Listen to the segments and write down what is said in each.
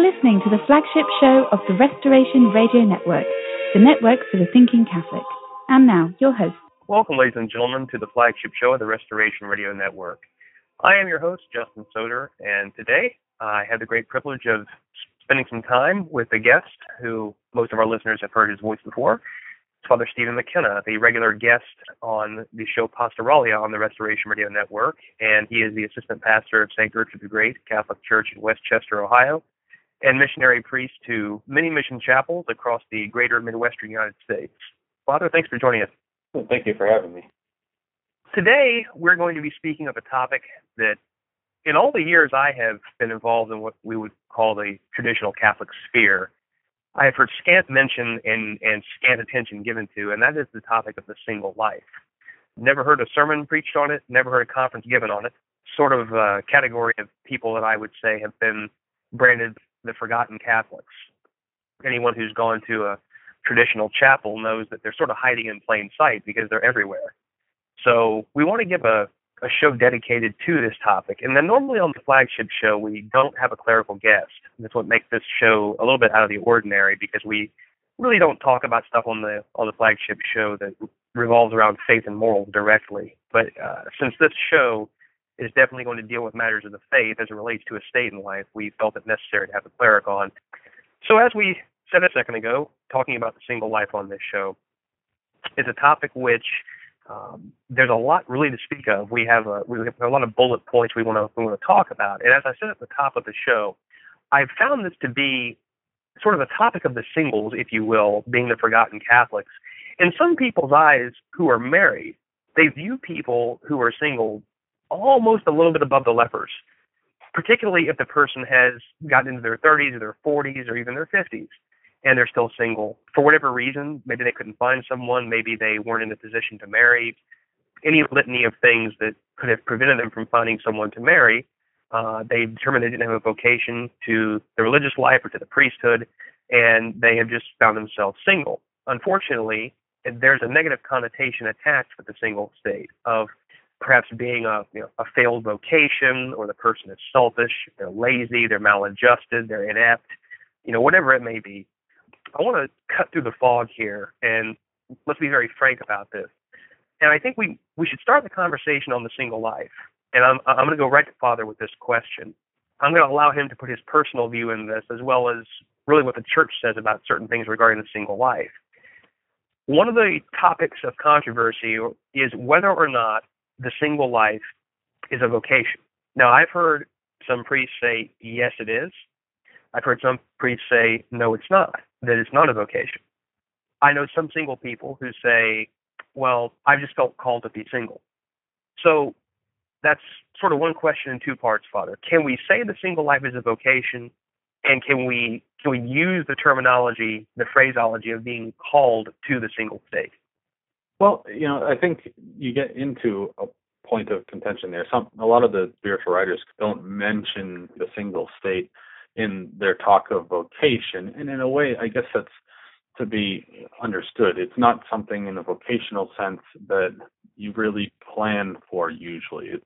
You're listening to the flagship show of the Restoration Radio Network, the network for the thinking Catholic. And now, your host. Welcome, ladies and gentlemen, to the flagship show of the Restoration Radio Network. I am your host, Justin Soder, and today I have the great privilege of spending some time with a guest who most of our listeners have heard his voice before. It's Father Stephen McKenna, the regular guest on the show Pastoralia on the Restoration Radio Network, and he is the assistant pastor of St. Gertrude the Great Catholic Church in West Chester, Ohio, and missionary priest to many mission chapels across the greater Midwestern United States. Father, thanks for joining us. Well, thank you for having me. Today, we're going to be speaking of a topic that, in all the years I have been involved in what we would call the traditional Catholic sphere, I have heard scant mention and, and scant attention given to, and that is the topic of the single life. Never heard a sermon preached on it, never heard a conference given on it. Sort of a category of people that I would say have been branded the forgotten Catholics. Anyone who's gone to a traditional chapel knows that they're sort of hiding in plain sight because they're everywhere. So we want to give a, a show dedicated to this topic. And then normally on the flagship show, we don't have a clerical guest. That's what makes this show a little bit out of the ordinary because we really don't talk about stuff on the on the flagship show that revolves around faith and morals directly. But uh, since this show is definitely going to deal with matters of the faith as it relates to a state in life, we felt it necessary to have a cleric on. So as we said a second ago, talking about the single life on this show is a topic which um, there's a lot really to speak of. We have a we have a lot of bullet points we want to we want to talk about. And as I said at the top of the show, I've found this to be sort of a topic of the singles, if you will, being the forgotten Catholics. In some people's eyes who are married, they view people who are single almost a little bit above the lepers, particularly if the person has gotten into their 30s or their 40s or even their 50s and they're still single for whatever reason. Maybe they couldn't find someone, maybe they weren't in a position to marry. Any litany of things that could have prevented them from finding someone to marry. Uh, they determined they didn't have a vocation to the religious life or to the priesthood, and they have just found themselves single. Unfortunately, there's a negative connotation attached with the single state of perhaps being a you know, a failed vocation, or the person is selfish, they're lazy, they're maladjusted, they're inept, you know, whatever it may be. I want to cut through the fog here, and let's be very frank about this. And I think we we should start the conversation on the single life. And I'm I'm going to go right to Father with this question. I'm going to allow him to put his personal view in this, as well as really what the church says about certain things regarding the single life. One of the topics of controversy is whether or not the single life is a vocation. Now, I've heard some priests say, yes, it is. I've heard some priests say, no, it's not, that it's not a vocation. I know some single people who say, well, I just felt called to be single. So that's sort of one question in two parts, Father. Can we say the single life is a vocation? And can we can we use the terminology, the phraseology of being called to the single state? Well, you know, I think you get into a point of contention there. Some a lot of the spiritual writers don't mention the single state in their talk of vocation, and in a way, I guess that's to be understood. It's not something in a vocational sense that you really plan for usually. It's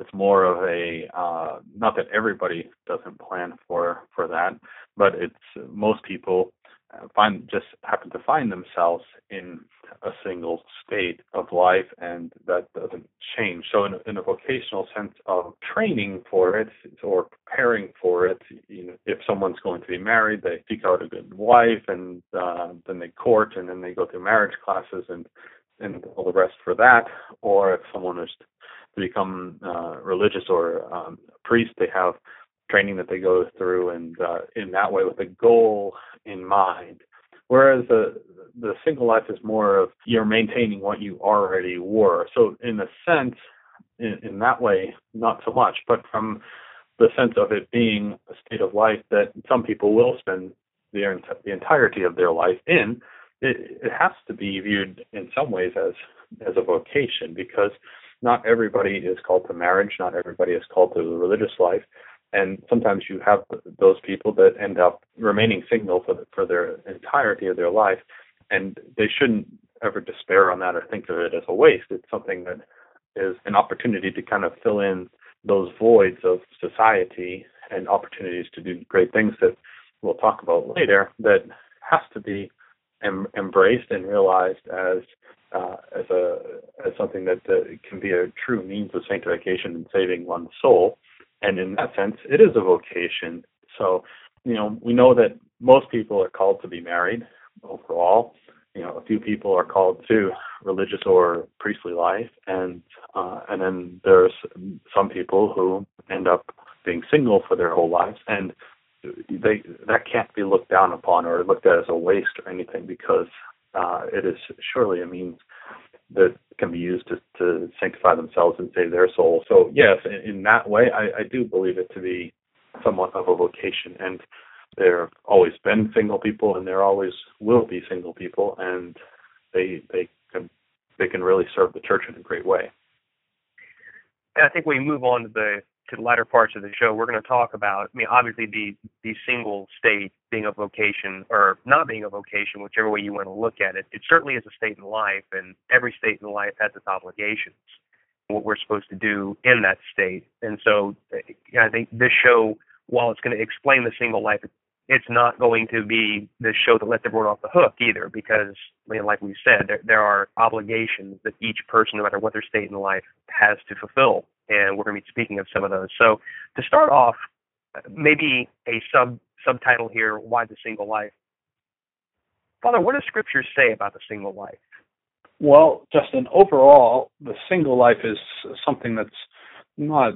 it's more of a uh, not that everybody doesn't plan for for that, but it's most people find just happen to find themselves in a single state of life and that doesn't change. So in a, in a vocational sense of training for it or preparing for it you know if someone's going to be married they seek out a good wife and uh, then they court and then they go through marriage classes and and all the rest for that. Or if someone is to become uh, religious or um, a priest they have training that they go through and uh, in that way with a goal in mind. Whereas the the single life is more of you're maintaining what you already were. So in a sense, in, in that way, not so much. But from the sense of it being a state of life that some people will spend the the entirety of their life in, it, it has to be viewed in some ways as as a vocation because not everybody is called to marriage, not everybody is called to the religious life, and sometimes you have those people that end up remaining single for the, for their entirety of their life, and they shouldn't ever despair on that or think of it as a waste. It's something that is an opportunity to kind of fill in those voids of society and opportunities to do great things that we'll talk about later. That has to be em- embraced and realized as uh, as a as something that uh, can be a true means of sanctification and saving one's soul and in that sense, it is a vocation. So, you know, we know that most people are called to be married overall. You know, a few people are called to religious or priestly life, and uh, and then there's some people who end up being single for their whole lives, and they that can't be looked down upon or looked at as a waste or anything because uh, it is surely a means that can be used sanctify themselves and save their soul. So yes, in, in that way, I, I do believe it to be somewhat of a vocation. And there have always been single people, and there always will be single people, and they they can they can really serve the church in a great way. And I think we move on to the to the latter parts of the show, we're going to talk about, I mean, obviously the, the single state being a vocation or not being a vocation, whichever way you want to look at it, it certainly is a state in life, and every state in life has its obligations, what we're supposed to do in that state. And so I think this show, while it's going to explain the single life, it's not going to be the show that lets everyone off the hook either, because, I mean, like we said, there, there are obligations that each person, no matter what their state in life, has to fulfill and we're going to be speaking of some of those. So to start off, maybe a sub subtitle here: Why the Single Life? Father, what does Scripture say about the single life? Well, Justin, overall, the single life is something that's not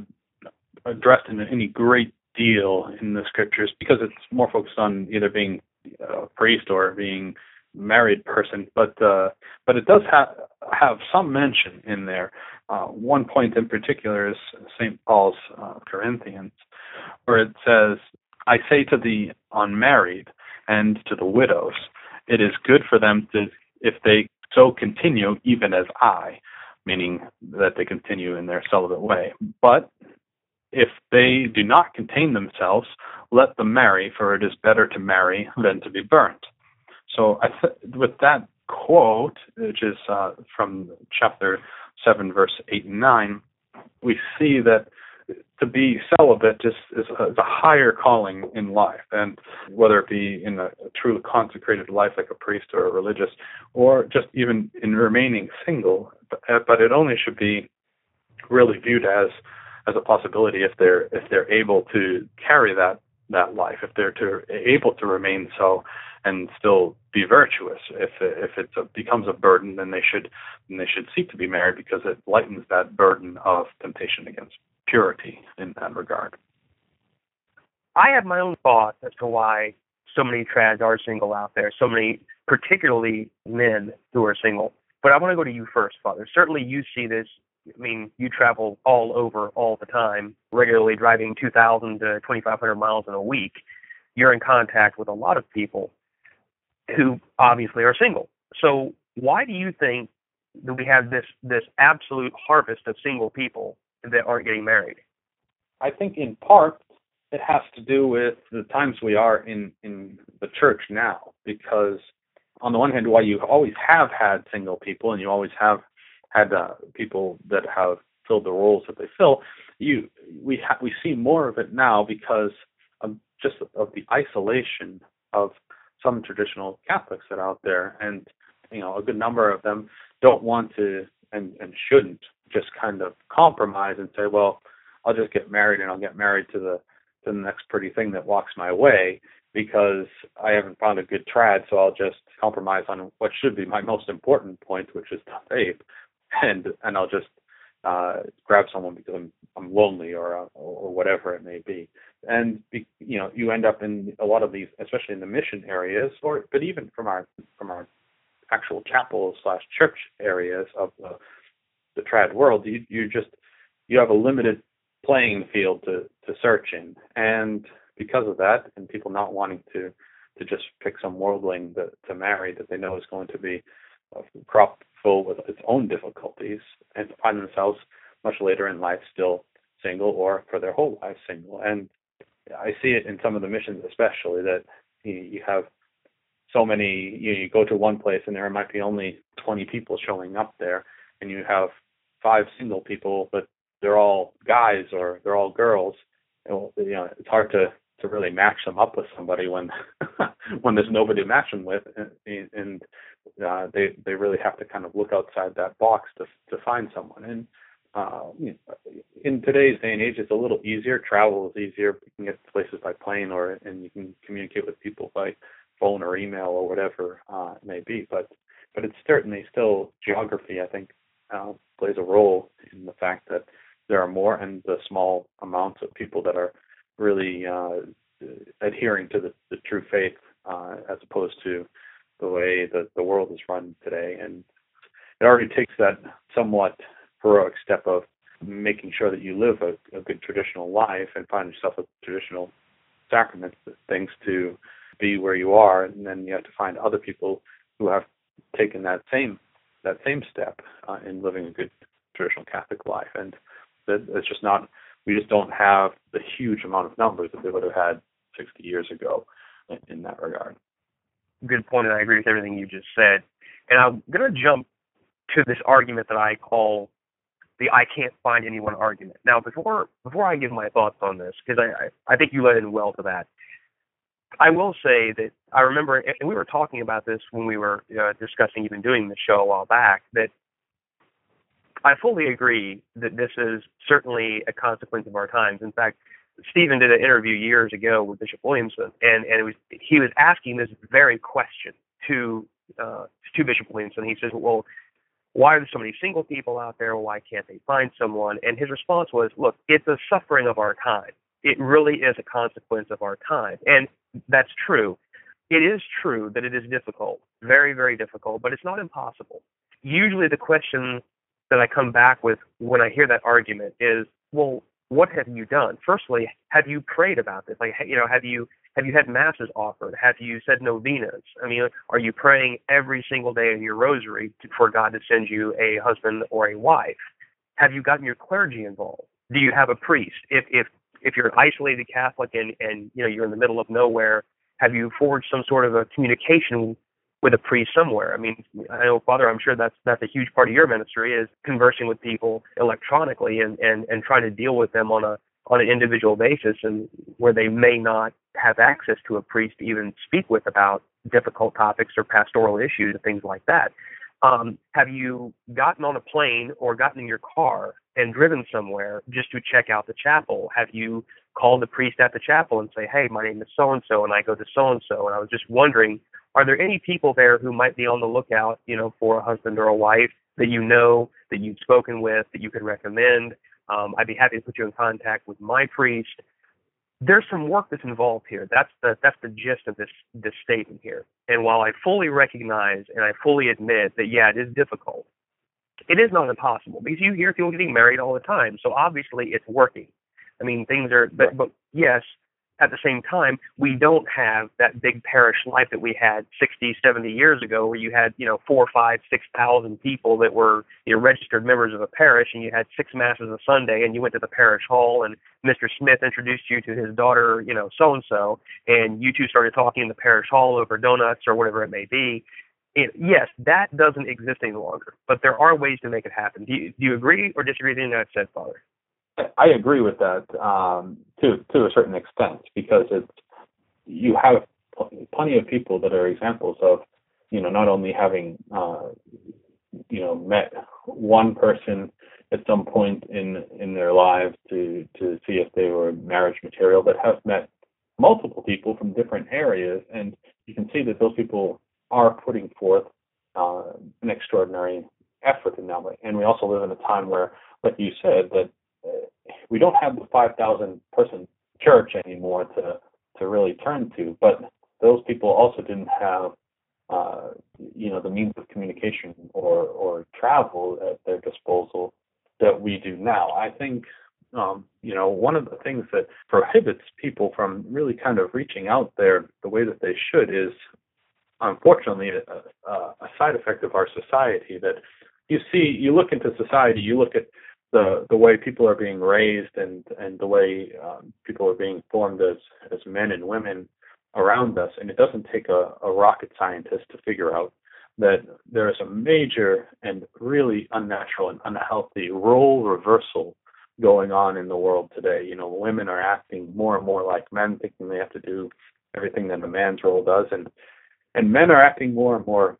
addressed in any great deal in the scriptures because it's more focused on either being a priest or being married person, but uh, but it does have have some mention in there. Uh, one point in particular is St. Paul's uh, Corinthians, where it says, "I say to the unmarried and to the widows, it is good for them to if they so continue, even as I." Meaning that they continue in their celibate way. But if they do not contain themselves, let them marry, for it is better to marry than to be burnt. So th- with that quote, which is uh, from chapter 7, verse 8 and 9, we see that to be celibate just is a, is a higher calling in life, and whether it be in a, a truly consecrated life like a priest or a religious, or just even in remaining single, but, but it only should be really viewed as as a possibility if they're if they're able to carry that that life, if they're to able to remain so and still be virtuous. If if it becomes a burden, then they should then they should seek to be married because it lightens that burden of temptation against purity in that regard. I have my own thoughts as to why so many trads are single out there, so many, particularly men who are single. But I want to go to you first, Father. Certainly, you see this. I mean, you travel all over all the time, regularly driving 2,000 to 2,500 miles in a week. You're in contact with a lot of people who obviously are single. So why do you think that we have this this absolute harvest of single people that aren't getting married? I think in part it has to do with the times we are in in the church now because on the one hand while you always have had single people and you always have had uh, people that have filled the roles that they fill you we ha- we see more of it now because of just of the isolation of some traditional Catholics that are out there, and you know, a good number of them don't want to and and shouldn't just kind of compromise and say, well, I'll just get married and I'll get married to the to the next pretty thing that walks my way because I haven't found a good trad, so I'll just compromise on what should be my most important point, which is the faith, and and I'll just uh, grab someone because I'm I'm lonely or uh, or whatever it may be. And be, you know, you end up in a lot of these, especially in the mission areas, or but even from our from our actual chapel slash church areas of the the trad world, you you just you have a limited playing field to to search in, and because of that, and people not wanting to to just pick some worldling that, to marry that they know is going to be crop full with its own difficulties, and find themselves much later in life still single or for their whole life single. And I see it in some of the missions, especially that you, have so many. You, you go to one place and there might be only 20 people showing up there, and you have five single people, but they're all guys or they're all girls. And, you know, it's hard to to really match them up with somebody when when there's nobody to match them with, and, and uh, they they really have to kind of look outside that box to to find someone. And uh, you know, in today's day and age, it's a little easier. Travel is easier. You can get to places by plane, or and you can communicate with people by phone or email or whatever uh, it may be. But but it's certainly still geography. I think uh, plays a role in the fact that there are more and the small amounts of people that are really uh, adhering to the, the true faith uh, as opposed to the way that the world is run today. And it already takes that somewhat heroic step of making sure that you live a, a good traditional life and find yourself a traditional sacraments, things to be where you are, and then you have to find other people who have taken that same that same step uh, in living a good traditional Catholic life, and that it's just not we just don't have the huge amount of numbers that they would have had 60 years ago in, in that regard. Good point, and I agree with everything you just said. And I'm going to jump to this argument that I call the "I can't find anyone" argument. Now, before before I give my thoughts on this, because I, I I think you led in well to that. I will say that I remember, and we were talking about this when we were uh, discussing even doing the show a while back. That I fully agree that this is certainly a consequence of our times. In fact, Stephen did an interview years ago with Bishop Williamson, and and was he was asking this very question to uh, to Bishop Williamson. He says, "Well, why are there so many single people out there? Why can't they find someone?" And his response was, "Look, it's a suffering of our time. It really is a consequence of our time, and that's true. It is true that it is difficult, very, very difficult, but it's not impossible. Usually, the question that I come back with when I hear that argument is, well, what have you done? Firstly, have you prayed about this? Like, you know, have you have you had masses offered? Have you said novenas? I mean, are you praying every single day in your rosary for God to send you a husband or a wife? Have you gotten your clergy involved? Do you have a priest? If if if you're an isolated Catholic and and you know you're in the middle of nowhere, have you forged some sort of a communication with a priest somewhere. I mean, I know, Father, I'm sure that's that's a huge part of your ministry is conversing with people electronically and and and trying to deal with them on a on an individual basis and where they may not have access to a priest to even speak with about difficult topics or pastoral issues and things like that. Um, have you gotten on a plane or gotten in your car and driven somewhere just to check out the chapel? Have you called the priest at the chapel and say, "Hey, my name is so and so, and I go to so and so, and I was just wondering are there any people there who might be on the lookout, you know, for a husband or a wife that you know that you've spoken with that you could recommend? Um, I'd be happy to put you in contact with my priest. There's some work that's involved here. That's the that's the gist of this this statement here. And while I fully recognize and I fully admit that yeah, it is difficult, it is not impossible because you hear people getting married all the time. So obviously it's working. I mean, things are, but, but yes, at the same time, we don't have that big parish life that we had 60, 70 years ago, where you had, you know, four, five, six thousand people that were you know, registered members of a parish, and you had six masses a Sunday, and you went to the parish hall, and Mr. Smith introduced you to his daughter, you know, so and so, and you two started talking in the parish hall over donuts or whatever it may be. And yes, that doesn't exist any longer, but there are ways to make it happen. Do you, do you agree or disagree with anything I've said, Father? I agree with that um, to to a certain extent because it's you have plenty of people that are examples of, you know, not only having, uh, you know, met one person at some point in in their lives to to see if they were marriage material, but have met multiple people from different areas, and you can see that those people are putting forth uh, an extraordinary effort in that way. And we also live in a time where, like you said, that we don't have the 5,000 person church anymore to to really turn to, but those people also didn't have uh, you know the means of communication or or travel at their disposal that we do now. I think um, you know one of the things that prohibits people from really kind of reaching out there the way that they should is unfortunately a, a side effect of our society that you see you look into society you look at the the way people are being raised and and the way um, people are being formed as as men and women around us and it doesn't take a, a rocket scientist to figure out that there is a major and really unnatural and unhealthy role reversal going on in the world today. You know, women are acting more and more like men, thinking they have to do everything that a man's role does, and and men are acting more and more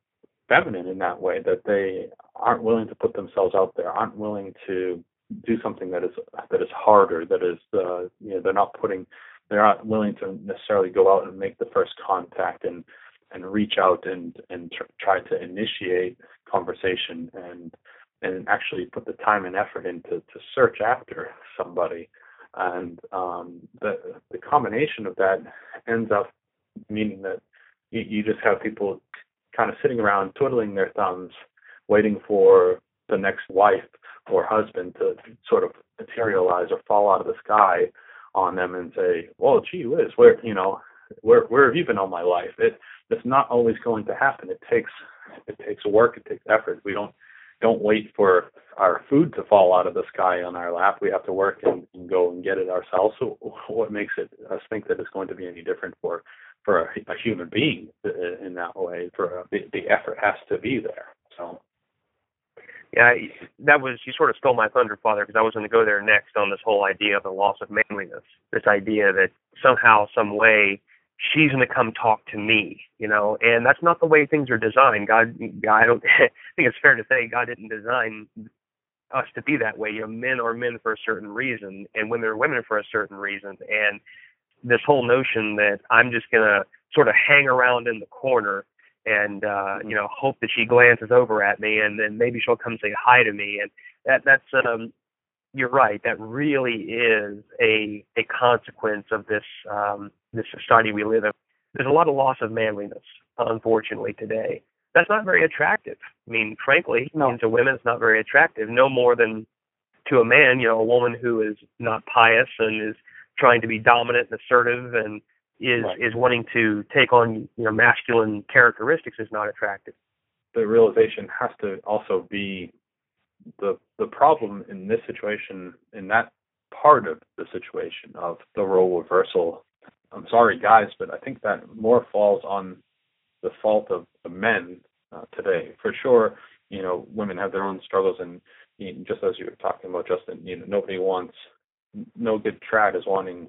feminine in that way that they aren't willing to put themselves out there, aren't willing to do something that is that is harder, that is uh, you know they're not putting they're not willing to necessarily go out and make the first contact and and reach out and and tr- try to initiate conversation and and actually put the time and effort into to search after somebody. And um, the the combination of that ends up meaning that you, you just have people kind of sitting around twiddling their thumbs waiting for the next wife or husband to sort of materialize or fall out of the sky on them and say, "Well, gee whiz, where you know, where where have you been all my life?" It it's not always going to happen. It takes it takes work, it takes effort. We don't don't wait for our food to fall out of the sky on our lap. We have to work and, and go and get it ourselves. So what makes it us think that it's going to be any different for for a, a human being uh, in that way? For a, the, the effort has to be there. So. Yeah, that was you sort of stole my thunder, Father, because I was going to go there next on this whole idea of the loss of manliness. This idea that somehow, some way, she's going to come talk to me, you know, and that's not the way things are designed. God, God I don't I think it's fair to say God didn't design us to be that way. You know, men are men for a certain reason, and women are women for a certain reason. And this whole notion that I'm just going to sort of hang around in the corner and uh you know hope that she glances over at me and then maybe she'll come say hi to me and that that's um you're right that really is a a consequence of this um the society we live in. There's a lot of loss of manliness, unfortunately, today. That's not very attractive. I mean, frankly, no. to women, it's not very attractive. No more than to a man, you know, a woman who is not pious and is trying to be dominant and assertive and is right. is wanting to take on you know masculine characteristics is not attractive. The realization has to also be the the problem in this situation in that part of the situation of the role reversal I'm sorry, guys, but I think that more falls on the fault of the men uh, today. For sure, you know, women have their own struggles, and you know, just as you were talking about, Justin, you know, nobody wants, no good trad is wanting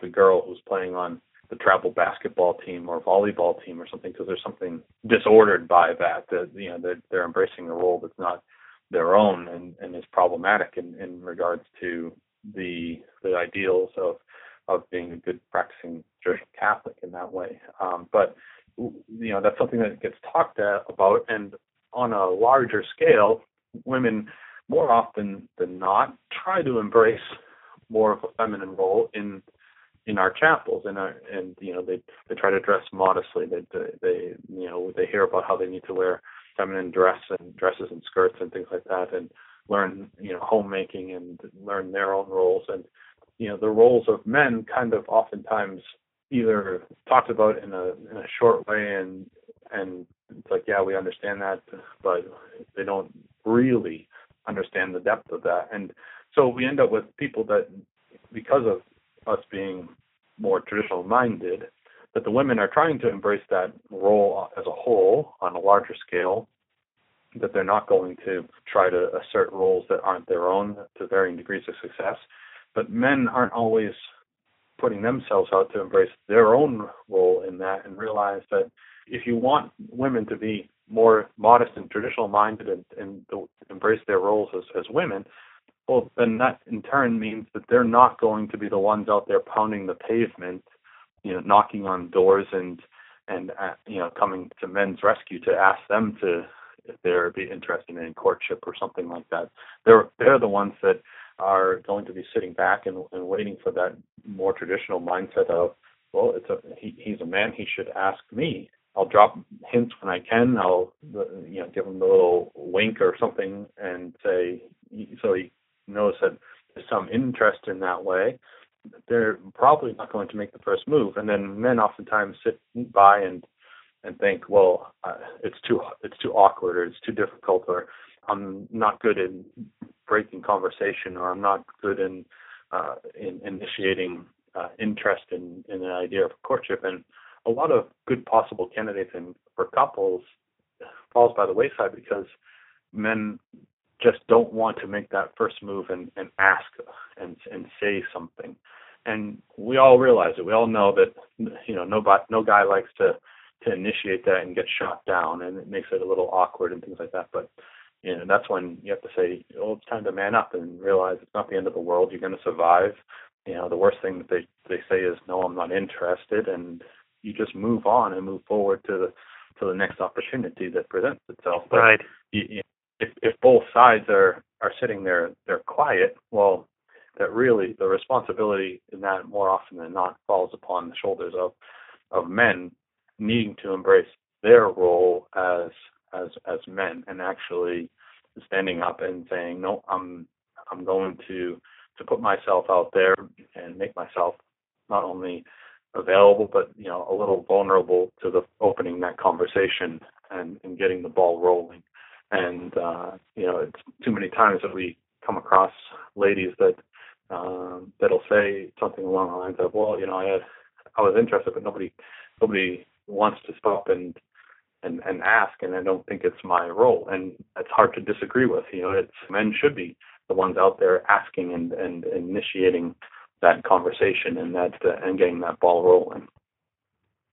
the girl who's playing on the travel basketball team or volleyball team or something because there's something disordered by that that you know that they're embracing a role that's not their own and, and is problematic in, in regards to the the ideals of of being a good practicing Jewish Catholic in that way. Um, but you know that's something that gets talked about, and on a larger scale, women more often than not try to embrace more of a feminine role in in our chapels. And our and you know they they try to dress modestly. They they you know they hear about how they need to wear feminine dress and dresses and skirts and things like that and learn you know homemaking and learn their own roles. And you know the roles of men kind of oftentimes either talked about in a in a short way and and it's like yeah we understand that but they don't really understand the depth of that. And so we end up with people that because of us being more traditional minded that the women are trying to embrace that role as a whole on a larger scale that they're not going to try to assert roles that aren't their own to varying degrees of success. But men aren't always putting themselves out to embrace their own role in that and realize that if you want women to be more modest and traditional minded and, and embrace their roles as, as women, well, then that in turn means that they're not going to be the ones out there pounding the pavement, you know, knocking on doors and and uh, you know coming to men's rescue to ask them to if they're be interested in courtship or something like that. They're they're the ones that are going to be sitting back and, and waiting for that more traditional mindset of, well, it's a he, he's a man, he should ask me. I'll drop hints when I can. I'll you know give him a little wink or something and say so he knows that there's some interest in that way. They're probably not going to make the first move, and then men oftentimes sit by and and think, well, uh, it's too it's too awkward or it's too difficult or I'm not good in breaking conversation or I'm not good in uh, in initiating uh, interest in, in an idea of courtship. And a lot of good possible candidates for couples falls by the wayside because men just don't want to make that first move and, and ask and and say something. And we all realize it. We all know that you know no no guy likes to to initiate that and get shot down, and it makes it a little awkward and things like that. But you know that's when you have to say, "Oh, it's time to man up and realize it's not the end of the world. You're going to survive." You know, the worst thing that they they say is, "No, I'm not interested," and you just move on and move forward to the to the next opportunity that presents itself. But right. You, you, if if both sides are are sitting there, they're quiet. Well, that really the responsibility in that more often than not falls upon the shoulders of of men needing to embrace their role as as as men and actually standing up and saying no i'm i'm going to to put myself out there and make myself not only available but you know a little vulnerable to the opening that conversation and and getting the ball rolling and uh you know it's too many times that we come across ladies that um that'll say something along the lines of well you know i had i was interested but nobody nobody wants to stop and and and ask and I don't think it's my role. And it's hard to disagree with you know it's men should be the ones out there asking and and initiating that conversation and that uh, and getting that ball rolling.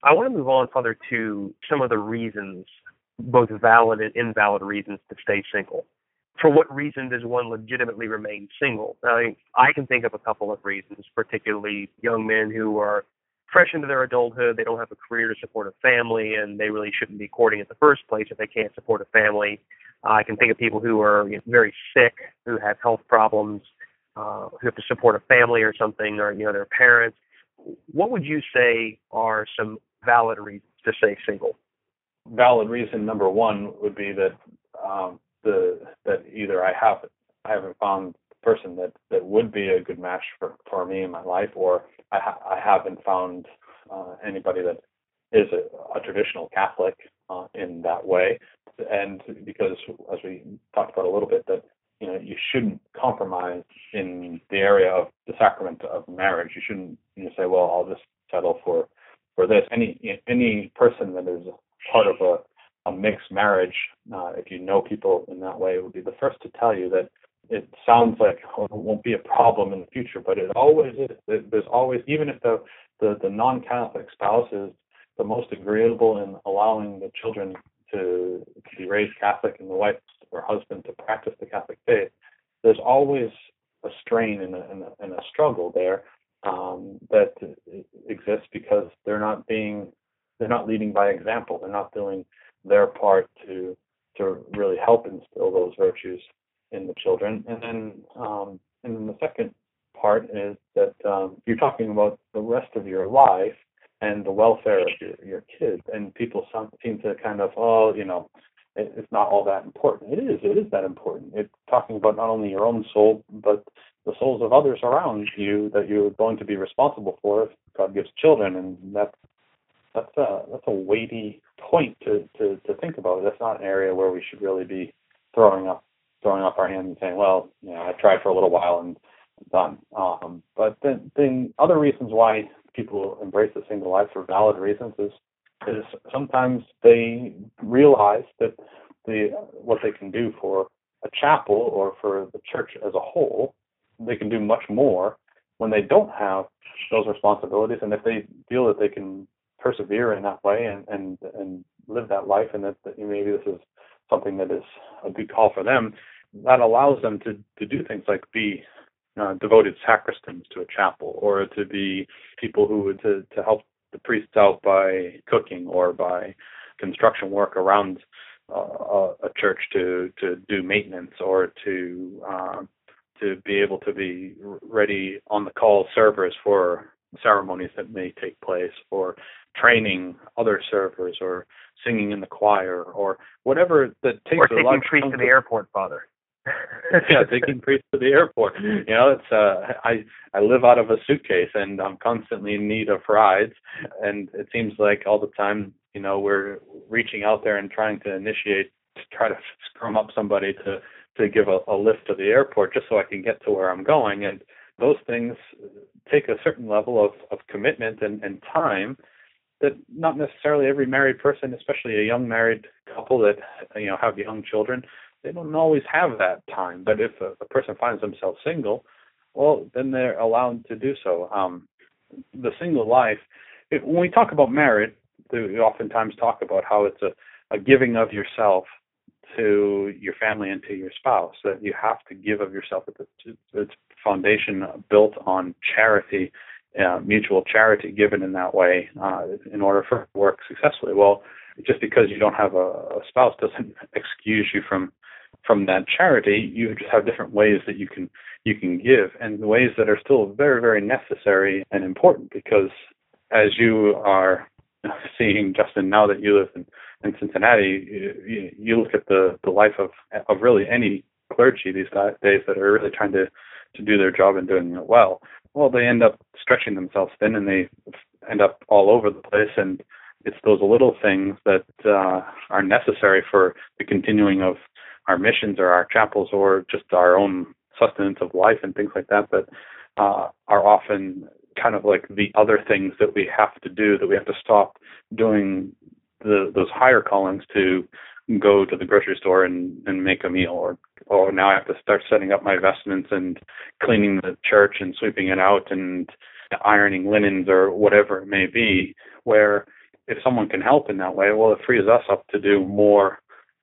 I want to move on further to some of the reasons both valid and invalid reasons to stay single for what reason does one legitimately remain single I I can think of a couple of reasons particularly young men who are fresh into their adulthood, they don't have a career to support a family, and they really shouldn't be courting in the first place if they can't support a family. Uh, I can think of people who are you know, very sick, who have health problems, uh, who have to support a family or something, or you know their parents. What would you say are some valid reasons to stay single? Valid reason number one would be that um, the that either I have I haven't found the person that that would be a good match for for me in my life, or I, ha- I haven't found uh, anybody that is a, a traditional Catholic uh, in that way, and because as we talked about a little bit, that you know you shouldn't compromise in the area of the sacrament of marriage. You shouldn't you know, say, well, I'll just settle for for this. Any any person that is part of a a mixed marriage, uh, if you know people in that way, would be the first to tell you that it sounds like oh, it won't be a problem in the future, but it always is. There's always, even if the the, the non-Catholic spouse is the most agreeable in allowing the children to, to be raised Catholic and the wife or husband to practice the Catholic faith, there's always a strain and a, and a, and a struggle there um, that exists because they're not being they're not leading by example. They're not doing their part to to really help instill those virtues in the children. And then, um, and then the second part is that um, you're talking about the rest of your life and the welfare of your, your kids. And people seem to kind of, oh, you know, it, it's not all that important. It is. It is that important. It's talking about not only your own soul, but the souls of others around you that you're going to be responsible for if God gives children. And that's that's a that's a weighty point to, to, to think about. That's not an area where we should really be throwing up throwing up our hands and saying, well, you know, I tried for a little while and I'm done. Um, but then, then other reasons why people embrace the single life for valid reasons is is sometimes they realize that the what they can do for a chapel or for the church as a whole, they can do much more when they don't have those responsibilities, and if they feel that they can persevere in that way and and and live that life, and that, that maybe this is something that is a good call for them, that allows them to to do things like be uh, devoted sacristans to a chapel, or to be people who would to to help the priests out by cooking or by construction work around uh, a church to to do maintenance or to um, to be able to be ready on the call servers for ceremonies that may take place or training other servers or singing in the choir or whatever that takes or a taking lot priests to the airport, Father. yeah, taking priests to the airport. You know, it's uh I I live out of a suitcase and I'm constantly in need of rides and it seems like all the time, you know, we're reaching out there and trying to initiate to try to scrum up somebody to to give a, a lift to the airport just so I can get to where I'm going and those things take a certain level of, of commitment and, and time that not necessarily every married person, especially a young married couple that you know have young children, they don't always have that time. But if a, a person finds themselves single, well, then they're allowed to do so. Um, the single life, it, when we talk about marriage, we oftentimes talk about how it's a, a giving of yourself to your family and to your spouse. That you have to give of yourself. It's, it's foundation built on charity, uh, mutual charity given in that way uh, in order for it to work successfully. Well, just because you don't have a, a spouse doesn't excuse you from from that charity. You just have different ways that you can you can give, and ways that are still very very necessary and important because as you are seeing Justin now that you live in, in Cincinnati, you, you look at the the life of of really any clergy these days that are really trying to to do their job and doing it well. Well, they end up stretching themselves thin and they end up all over the place. And it's those little things that uh, are necessary for the continuing of our missions or our chapels or just our own sustenance of life and things like that that uh, are often kind of like the other things that we have to do that we have to stop doing the those higher callings to go to the grocery store and and make a meal or or now I have to start setting up my vestments and cleaning the church and sweeping it out and ironing linens or whatever it may be where if someone can help in that way well it frees us up to do more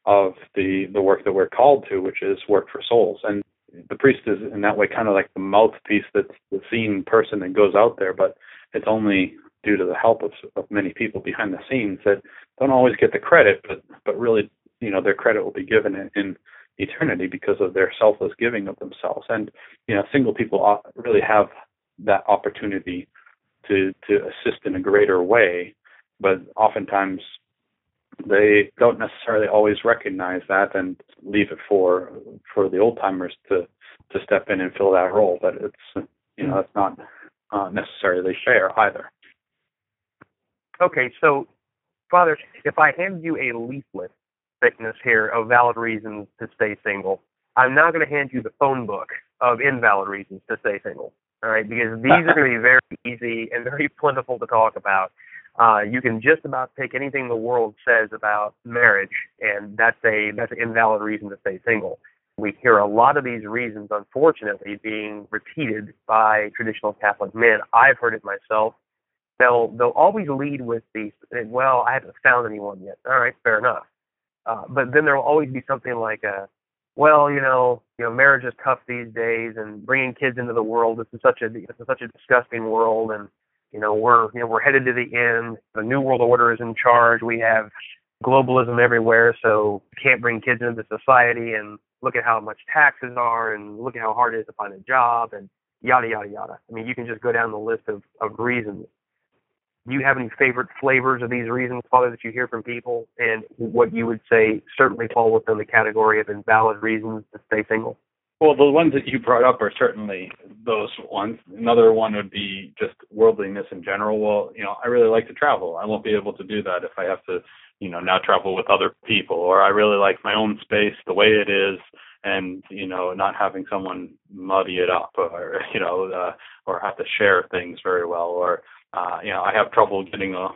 of the the work that we're called to which is work for souls. And the priest is in that way kind of like the mouthpiece that's the seen person that goes out there but it's only due to the help of, of many people behind the scenes that don't always get the credit, but but really, you know, their credit will be given in, in eternity because of their selfless giving of themselves. And you know, single people really have that opportunity to to assist in a greater way, but oftentimes they don't necessarily always recognize that and leave it for for the old timers to to step in and fill that role. But it's you know that's not uh, necessarily fair either. Okay, so Father, if I hand you a leaflet thickness here of valid reasons to stay single, I'm not going to hand you the phone book of invalid reasons to stay single. All right, because these are going to be very easy and very plentiful to talk about. Uh, you can just about take anything the world says about marriage, and that's a that's an invalid reason to stay single. We hear a lot of these reasons, unfortunately, being repeated by traditional Catholic men. I've heard it myself they'll they'll always lead with the well, I haven't found anyone yet. All right, fair enough. Uh, but then there will always be something like a well, you know, you know, marriage is tough these days, and bringing kids into the world this is such a this is such a disgusting world, and you know we're you know we're headed to the end. The new world order is in charge. We have globalism everywhere, so can't bring kids into society. And look at how much taxes are, and look at how hard it is to find a job, and yada yada yada. I mean, you can just go down the list of of reasons do you have any favorite flavors of these reasons, Father, that you hear from people, and what you would say certainly fall within the category of invalid reasons to stay single? Well, the ones that you brought up are certainly those ones. Another one would be just worldliness in general. Well, you know, I really like to travel. I won't be able to do that if I have to, you know, now travel with other people. Or I really like my own space the way it is, and you know, not having someone muddy it up, or you know, uh, or have to share things very well, or uh, you know, I have trouble getting a,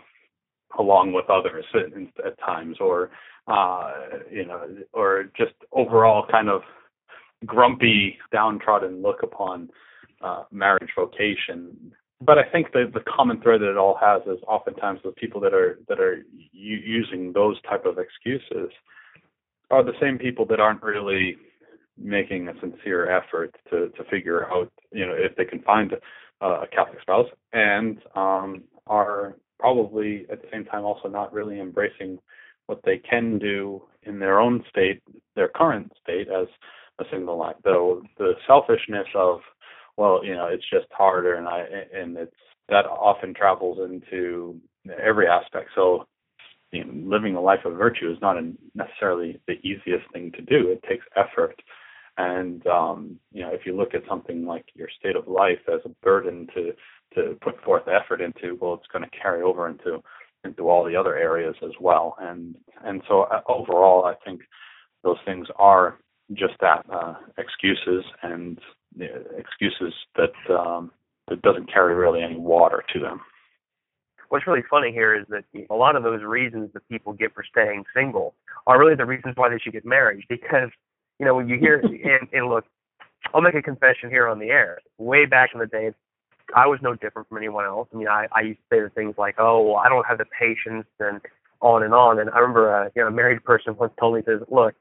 along with others at, at times, or uh, you know, or just overall kind of grumpy, downtrodden look upon uh, marriage vocation. but I think the the common thread that it all has is oftentimes the people that are that are u- using those type of excuses are the same people that aren't really making a sincere effort to to figure out you know if they can find a, a Catholic spouse and um, are probably at the same time also not really embracing what they can do in their own state, their current state as a single life. Though the selfishness of well, you know, it's just harder, and I and it's that often travels into every aspect. So, you know, living a life of virtue is not a, necessarily the easiest thing to do. It takes effort, and um, you know, if you look at something like your state of life as a burden to to put forth effort into, well, it's going to carry over into into all the other areas as well. And and so uh, overall, I think those things are just that uh, excuses and excuses that um, that doesn't carry really any water to them. What's really funny here is that a lot of those reasons that people give for staying single are really the reasons why they should get married. Because you know when you hear and, and look, I'll make a confession here on the air. Way back in the day, I was no different from anyone else. I mean, I, I used to say the things like, "Oh, well, I don't have the patience," and on and on. And I remember, a, you know, a married person once told me, "says Look,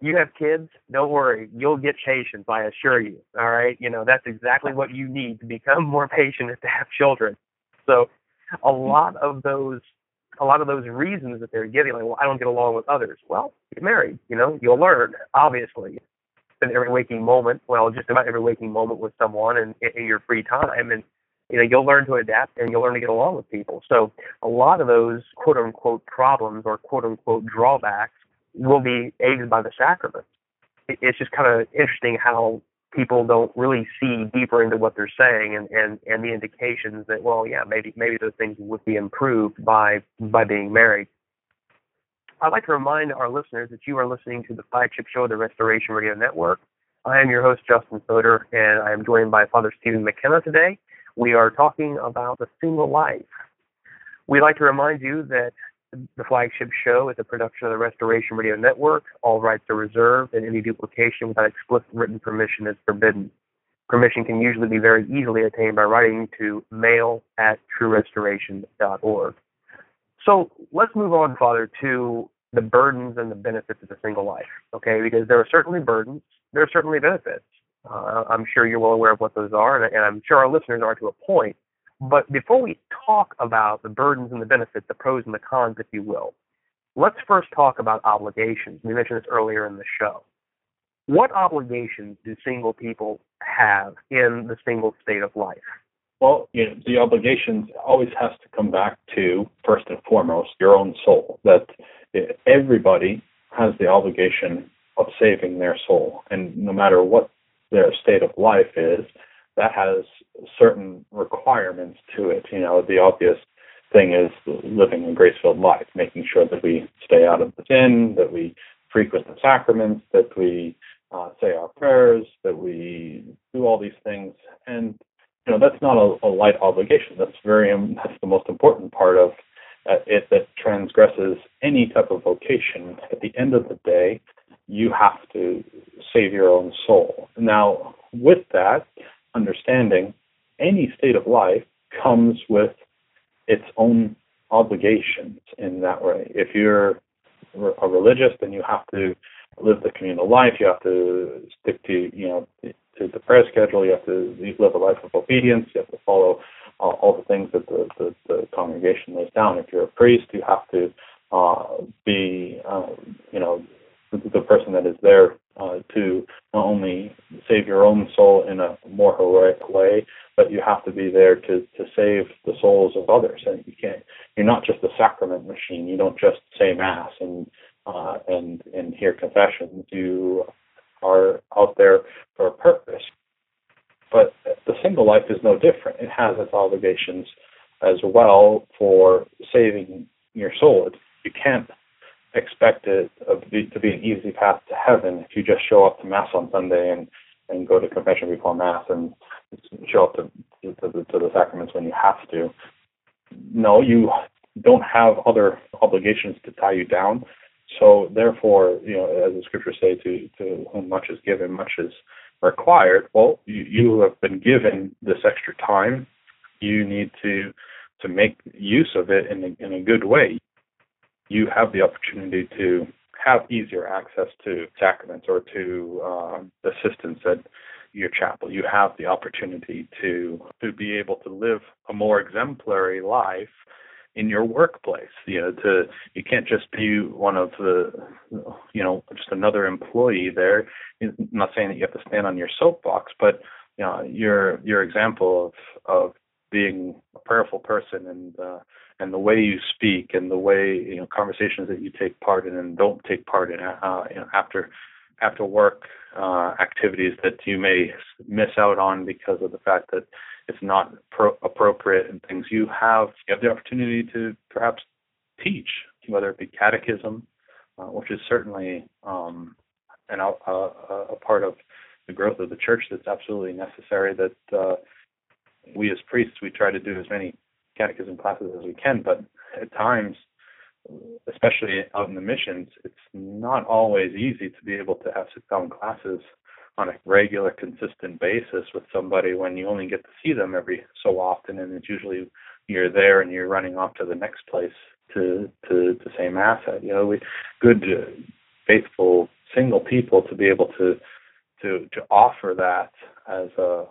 you have kids, don't worry, you'll get patience, I assure you. All right, you know that's exactly what you need to become more patient is to have children. So, a lot of those, a lot of those reasons that they're giving, like, well, I don't get along with others. Well, get married. You know, you'll learn. Obviously, spend every waking moment, well, just about every waking moment with someone in, in your free time, and you know you'll learn to adapt and you'll learn to get along with people. So, a lot of those quote unquote problems or quote unquote drawbacks will be aided by the sacraments. It's just kind of interesting how people don't really see deeper into what they're saying and, and, and the indications that well yeah maybe maybe those things would be improved by by being married. I'd like to remind our listeners that you are listening to the flagship show of the Restoration Radio Network. I am your host Justin Soder and I am joined by Father Stephen McKenna today. We are talking about the single life. We'd like to remind you that the flagship show is a production of the Restoration Radio Network. All rights are reserved, and any duplication without explicit written permission is forbidden. Permission can usually be very easily attained by writing to mail at truerestoration.org. So let's move on, Father, to the burdens and the benefits of a single life, okay? Because there are certainly burdens, there are certainly benefits. Uh, I'm sure you're well aware of what those are, and, and I'm sure our listeners are to a point. But before we talk about the burdens and the benefits, the pros and the cons, if you will, let's first talk about obligations. We mentioned this earlier in the show. What obligations do single people have in the single state of life? Well, you know, the obligations always has to come back to first and foremost your own soul. That everybody has the obligation of saving their soul, and no matter what their state of life is, that has certain requirements to it. You know, the obvious thing is living a grace-filled life, making sure that we stay out of the sin, that we frequent the sacraments, that we uh, say our prayers, that we do all these things, and you know that's not a, a light obligation. That's very um, that's the most important part of uh, it that transgresses any type of vocation. At the end of the day, you have to save your own soul. Now, with that, understanding, any state of life comes with its own obligations in that way. If you're a religious, then you have to live the communal life. You have to stick to, you know, to the prayer schedule. You have to live a life of obedience. You have to follow uh, all the things that the, the, the, congregation lays down. If you're a priest, you have to uh, be, uh, you know, the, person that is there uh, to not only save your own soul in a more heroic way, but you have to be there to to save the souls of others. And you can't. You're not just a sacrament machine. You don't just say mass and uh, and and hear confessions. You are out there for a purpose. But the single life is no different. It has its obligations as well for saving your soul. It, you can't expect it to be an easy path to heaven if you just show up to mass on Sunday and and go to confession before mass and show up to to the, to the sacraments when you have to. No, you don't have other obligations to tie you down. So therefore, you know, as the scriptures say, to to whom much is given, much is required. Well, you, you have been given this extra time you need to to make use of it in a, in a good way. You have the opportunity to have easier access to sacraments or to um, assistance at your chapel. You have the opportunity to to be able to live a more exemplary life in your workplace. You know, to you can't just be one of the, you know, just another employee there. I'm not saying that you have to stand on your soapbox, but you know, your your example of of being a prayerful person and uh, and the way you speak and the way you know conversations that you take part in and don't take part in uh, you know, after after work uh, activities that you may miss out on because of the fact that it's not pro- appropriate and things you have you have the opportunity to perhaps teach whether it be catechism uh, which is certainly um, an, a, a, part of the growth of the church that's absolutely necessary that uh, we as priests we try to do as many catechism classes as we can but at times especially out in the missions, it's not always easy to be able to have sit down classes on a regular, consistent basis with somebody when you only get to see them every so often, and it's usually you're there and you're running off to the next place to to to say mass at. You know, we good, uh, faithful, single people to be able to to to offer that as a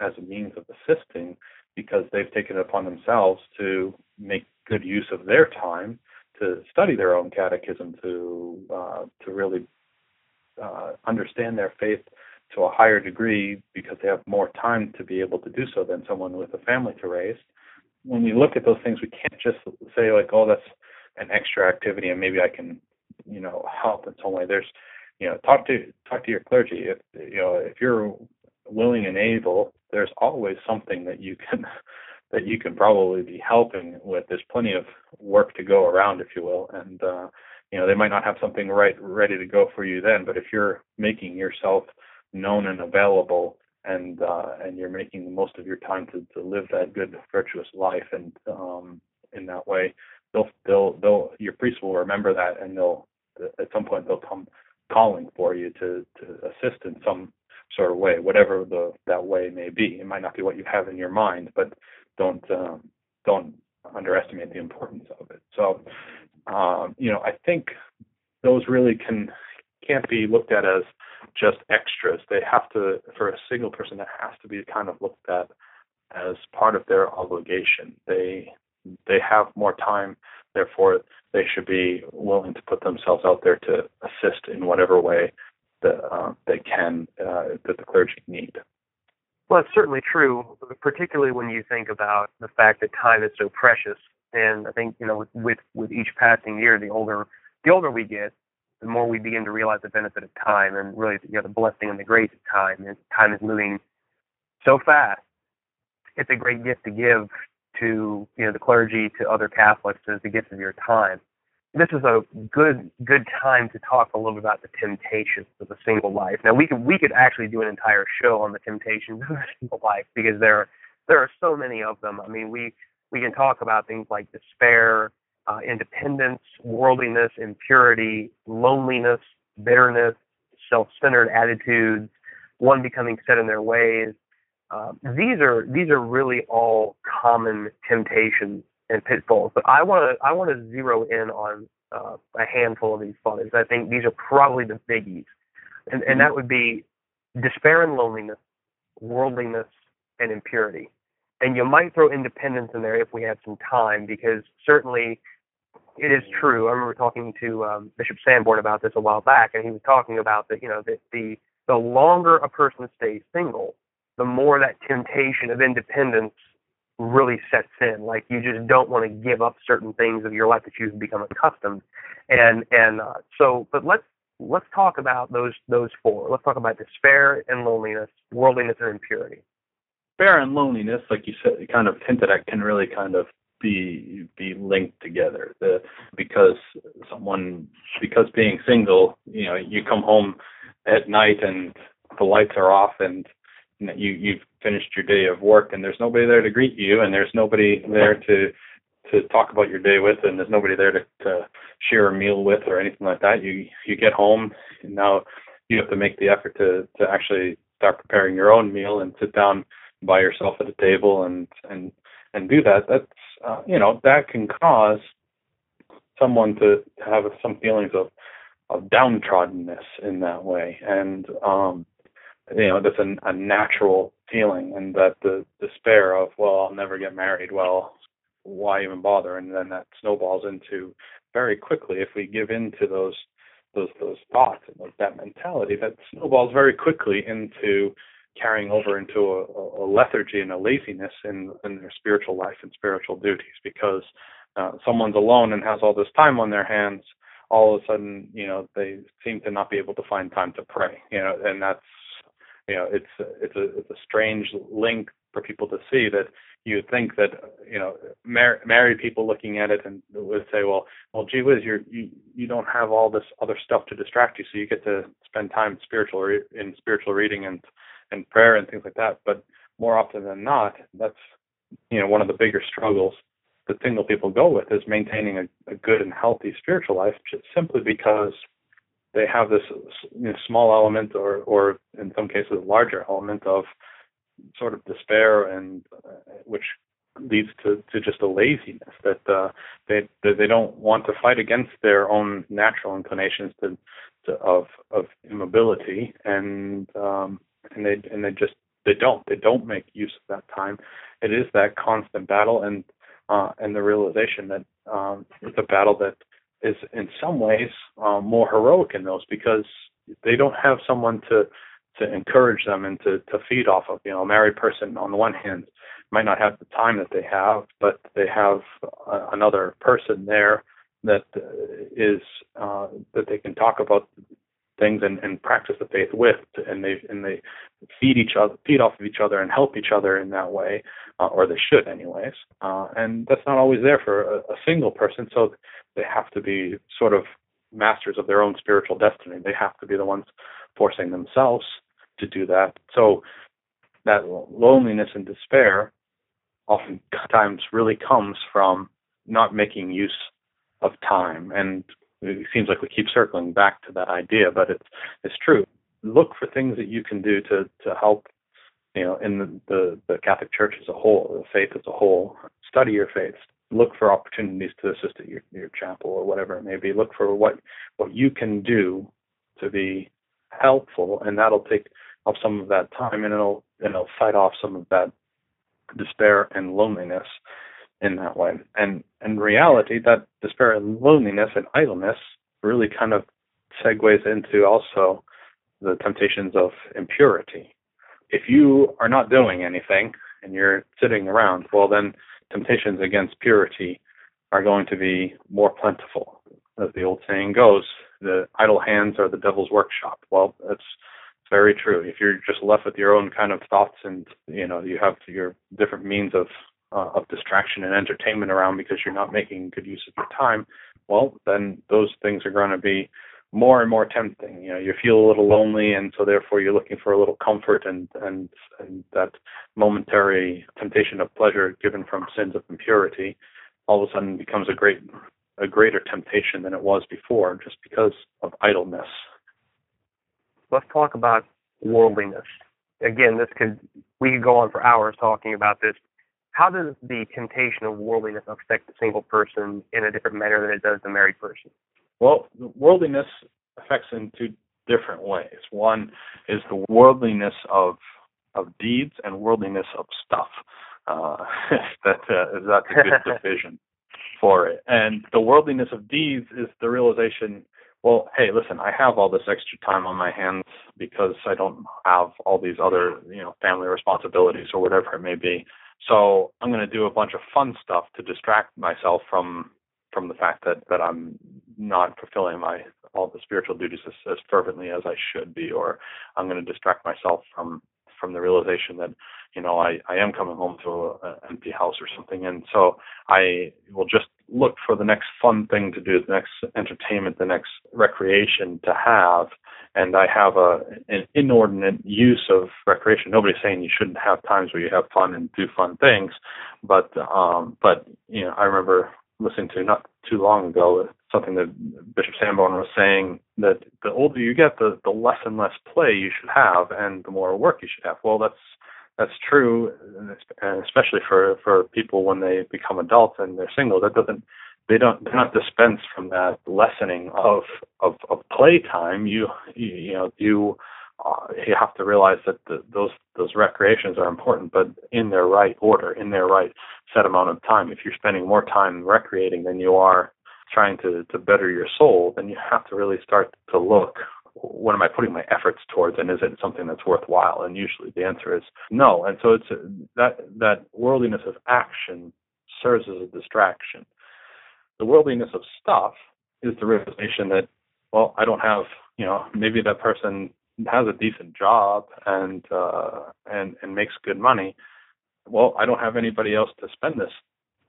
as a means of assisting because they've taken it upon themselves to make good use of their time to study their own catechism, to uh, to really uh, understand their faith to a higher degree because they have more time to be able to do so than someone with a family to raise. When we look at those things, we can't just say like, "Oh, that's an extra activity, and maybe I can, you know, help in some way." There's, you know, talk to talk to your clergy. If you know, if you're willing and able, there's always something that you can that you can probably be helping with. There's plenty of work to go around, if you will, and uh, you know they might not have something right ready to go for you then, but if you're making yourself known and available, and uh, and you're making the most of your time to, to live that good virtuous life, and um, in that way, they'll they'll they'll your priests will remember that, and they'll at some point they'll come calling for you to to assist in some sort of way, whatever the that way may be. It might not be what you have in your mind, but don't um, don't underestimate the importance of it. So, um, you know, I think those really can can't be looked at as just extras. They have to, for a single person, that has to be kind of looked at as part of their obligation. They they have more time, therefore they should be willing to put themselves out there to assist in whatever way that uh, they can uh, that the clergy need. Well, it's certainly true, particularly when you think about the fact that time is so precious. And I think you know, with with each passing year, the older the older we get, the more we begin to realize the benefit of time and really you know the blessing and the grace of time. And time is moving so fast. It's a great gift to give to you know the clergy, to other Catholics, as the gift of your time this is a good good time to talk a little bit about the temptations of a single life. Now we could we could actually do an entire show on the temptations of a single life because there there are so many of them. I mean we we can talk about things like despair, uh, independence, worldliness, impurity, loneliness, bitterness, self-centered attitudes, one becoming set in their ways. Uh, these are these are really all common temptations and pitfalls. But I want to I want to zero in on uh, a handful of these fathers. I think these are probably the biggies, and and that would be despair and loneliness, worldliness, and impurity. And you might throw independence in there if we had some time, because certainly it is true. I remember talking to um, Bishop Sanborn about this a while back, and he was talking about that. You know, that the the longer a person stays single, the more that temptation of independence really sets in. Like you just don't want to give up certain things of your life that you've become accustomed. And and uh, so, but let's let's talk about those those four. Let's talk about despair and loneliness, worldliness and impurity. Despair and loneliness, like you said, kind of hinted at, can really kind of be be linked together. The because someone because being single, you know, you come home at night and the lights are off and you you've finished your day of work and there's nobody there to greet you and there's nobody there to to talk about your day with and there's nobody there to, to share a meal with or anything like that. You you get home and now you have to make the effort to to actually start preparing your own meal and sit down by yourself at a table and and and do that, that's uh, you know that can cause someone to have some feelings of of downtroddenness in that way, and um, you know that's a, natural feeling, and that the despair of well I'll never get married, well why even bother, and then that snowballs into very quickly if we give in to those those those thoughts and that mentality that snowballs very quickly into carrying over into a, a lethargy and a laziness in, in their spiritual life and spiritual duties because uh, someone's alone and has all this time on their hands all of a sudden you know they seem to not be able to find time to pray you know and that's you know it's it's a it's a strange link for people to see that you think that you know mar- married people looking at it and would say well well gee whiz you're you you don't have all this other stuff to distract you so you get to spend time spiritual re- in spiritual reading and and prayer and things like that. But more often than not that's you know one of the bigger struggles that single people go with is maintaining a, a good and healthy spiritual life just simply because they have this you know, small element or or in some cases a larger element of sort of despair and uh, which leads to, to just a laziness that uh, they they don't want to fight against their own natural inclinations to, to of of immobility and um, and they and they just they don't they don't make use of that time. It is that constant battle and uh, and the realization that um, it's a battle that is in some ways um, more heroic in those because they don't have someone to to encourage them and to, to feed off of. You know, a married person on the one hand might not have the time that they have, but they have uh, another person there that uh, uh, that they can talk about things and, and practice the faith with, and they and they feed each other, feed off of each other, and help each other in that way, uh, or they should, anyways. Uh, and that's not always there for a, a single person, so they have to be sort of masters of their own spiritual destiny. They have to be the ones forcing themselves to do that. So that loneliness and despair oftentimes really comes from not making use of time. And it seems like we keep circling back to that idea, but it's it's true. Look for things that you can do to to help, you know, in the the, the Catholic Church as a whole, the faith as a whole. Study your faith. Look for opportunities to assist at your your chapel or whatever it may be. Look for what what you can do to be helpful, and that'll take off some of that time, and it'll it'll fight off some of that despair and loneliness in that way. And in reality, that despair and loneliness and idleness really kind of segues into also the temptations of impurity. If you are not doing anything and you're sitting around, well, then temptations against purity are going to be more plentiful. As the old saying goes, the idle hands are the devil's workshop. Well, that's very true. If you're just left with your own kind of thoughts and you know you have your different means of uh, of distraction and entertainment around because you're not making good use of your time, well then those things are going to be more and more tempting. You know, you feel a little lonely, and so therefore you're looking for a little comfort and and and that momentary temptation of pleasure given from sins of impurity, all of a sudden becomes a great a greater temptation than it was before, just because of idleness let's talk about worldliness. Again, this could we could go on for hours talking about this. How does the temptation of worldliness affect the single person in a different manner than it does the married person? Well, worldliness affects in two different ways. One is the worldliness of of deeds and worldliness of stuff. Uh, that uh, that's a good division for it. And the worldliness of deeds is the realization well, hey, listen, I have all this extra time on my hands because I don't have all these other, you know, family responsibilities or whatever it may be. So I'm going to do a bunch of fun stuff to distract myself from from the fact that that I'm not fulfilling my all the spiritual duties as, as fervently as I should be, or I'm going to distract myself from from the realization that you know I I am coming home to an empty house or something, and so I will just look for the next fun thing to do, the next entertainment, the next recreation to have. And I have a an inordinate use of recreation. Nobody's saying you shouldn't have times where you have fun and do fun things, but um, but you know I remember listening to not too long ago something that Bishop Sanborn was saying that the older you get, the the less and less play you should have, and the more work you should have. Well, that's that's true, and especially for for people when they become adults and they're single. That doesn't they don't they're not dispensed from that lessening of of, of playtime. You, you you know you uh, you have to realize that the, those those recreations are important, but in their right order, in their right set amount of time. If you're spending more time recreating than you are trying to to better your soul, then you have to really start to look what am I putting my efforts towards, and is it something that's worthwhile? And usually the answer is no. And so it's a, that that worldliness of action serves as a distraction. The worldliness of stuff is the realization that well, I don't have you know maybe that person has a decent job and uh, and and makes good money. Well, I don't have anybody else to spend this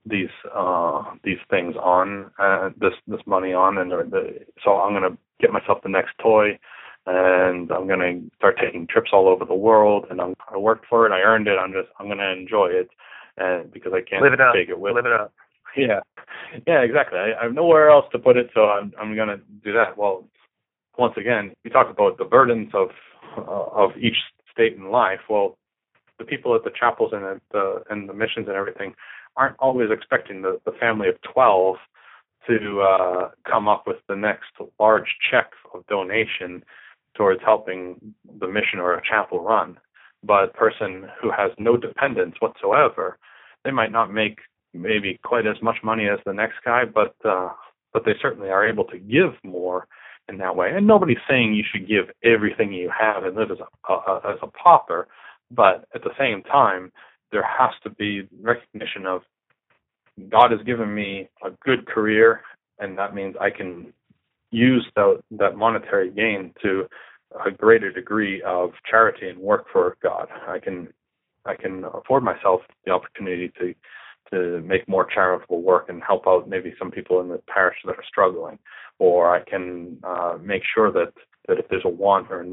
these uh these things on uh this this money on. And the, so I'm going to get myself the next toy and I'm going to start taking trips all over the world. And I'm I worked for it. I earned it. I'm just I'm going to enjoy it. And because I can't live it up. take it with live it up. Yeah. Yeah exactly. I, I have nowhere else to put it so I'm I'm going to do that. Well once again we talk about the burdens of uh, of each state in life well the people at the chapels and at the and the missions and everything aren't always expecting the, the family of 12 to uh, come up with the next large check of donation towards helping the mission or a chapel run. But a person who has no dependence whatsoever, they might not make maybe quite as much money as the next guy, but uh, but they certainly are able to give more in that way. And nobody's saying you should give everything you have and live as a, a as a pauper, but at the same time, there has to be recognition of God has given me a good career, and that means I can use that that monetary gain to a greater degree of charity and work for God. I can I can afford myself the opportunity to to make more charitable work and help out maybe some people in the parish that are struggling, or I can uh, make sure that that if there's a want or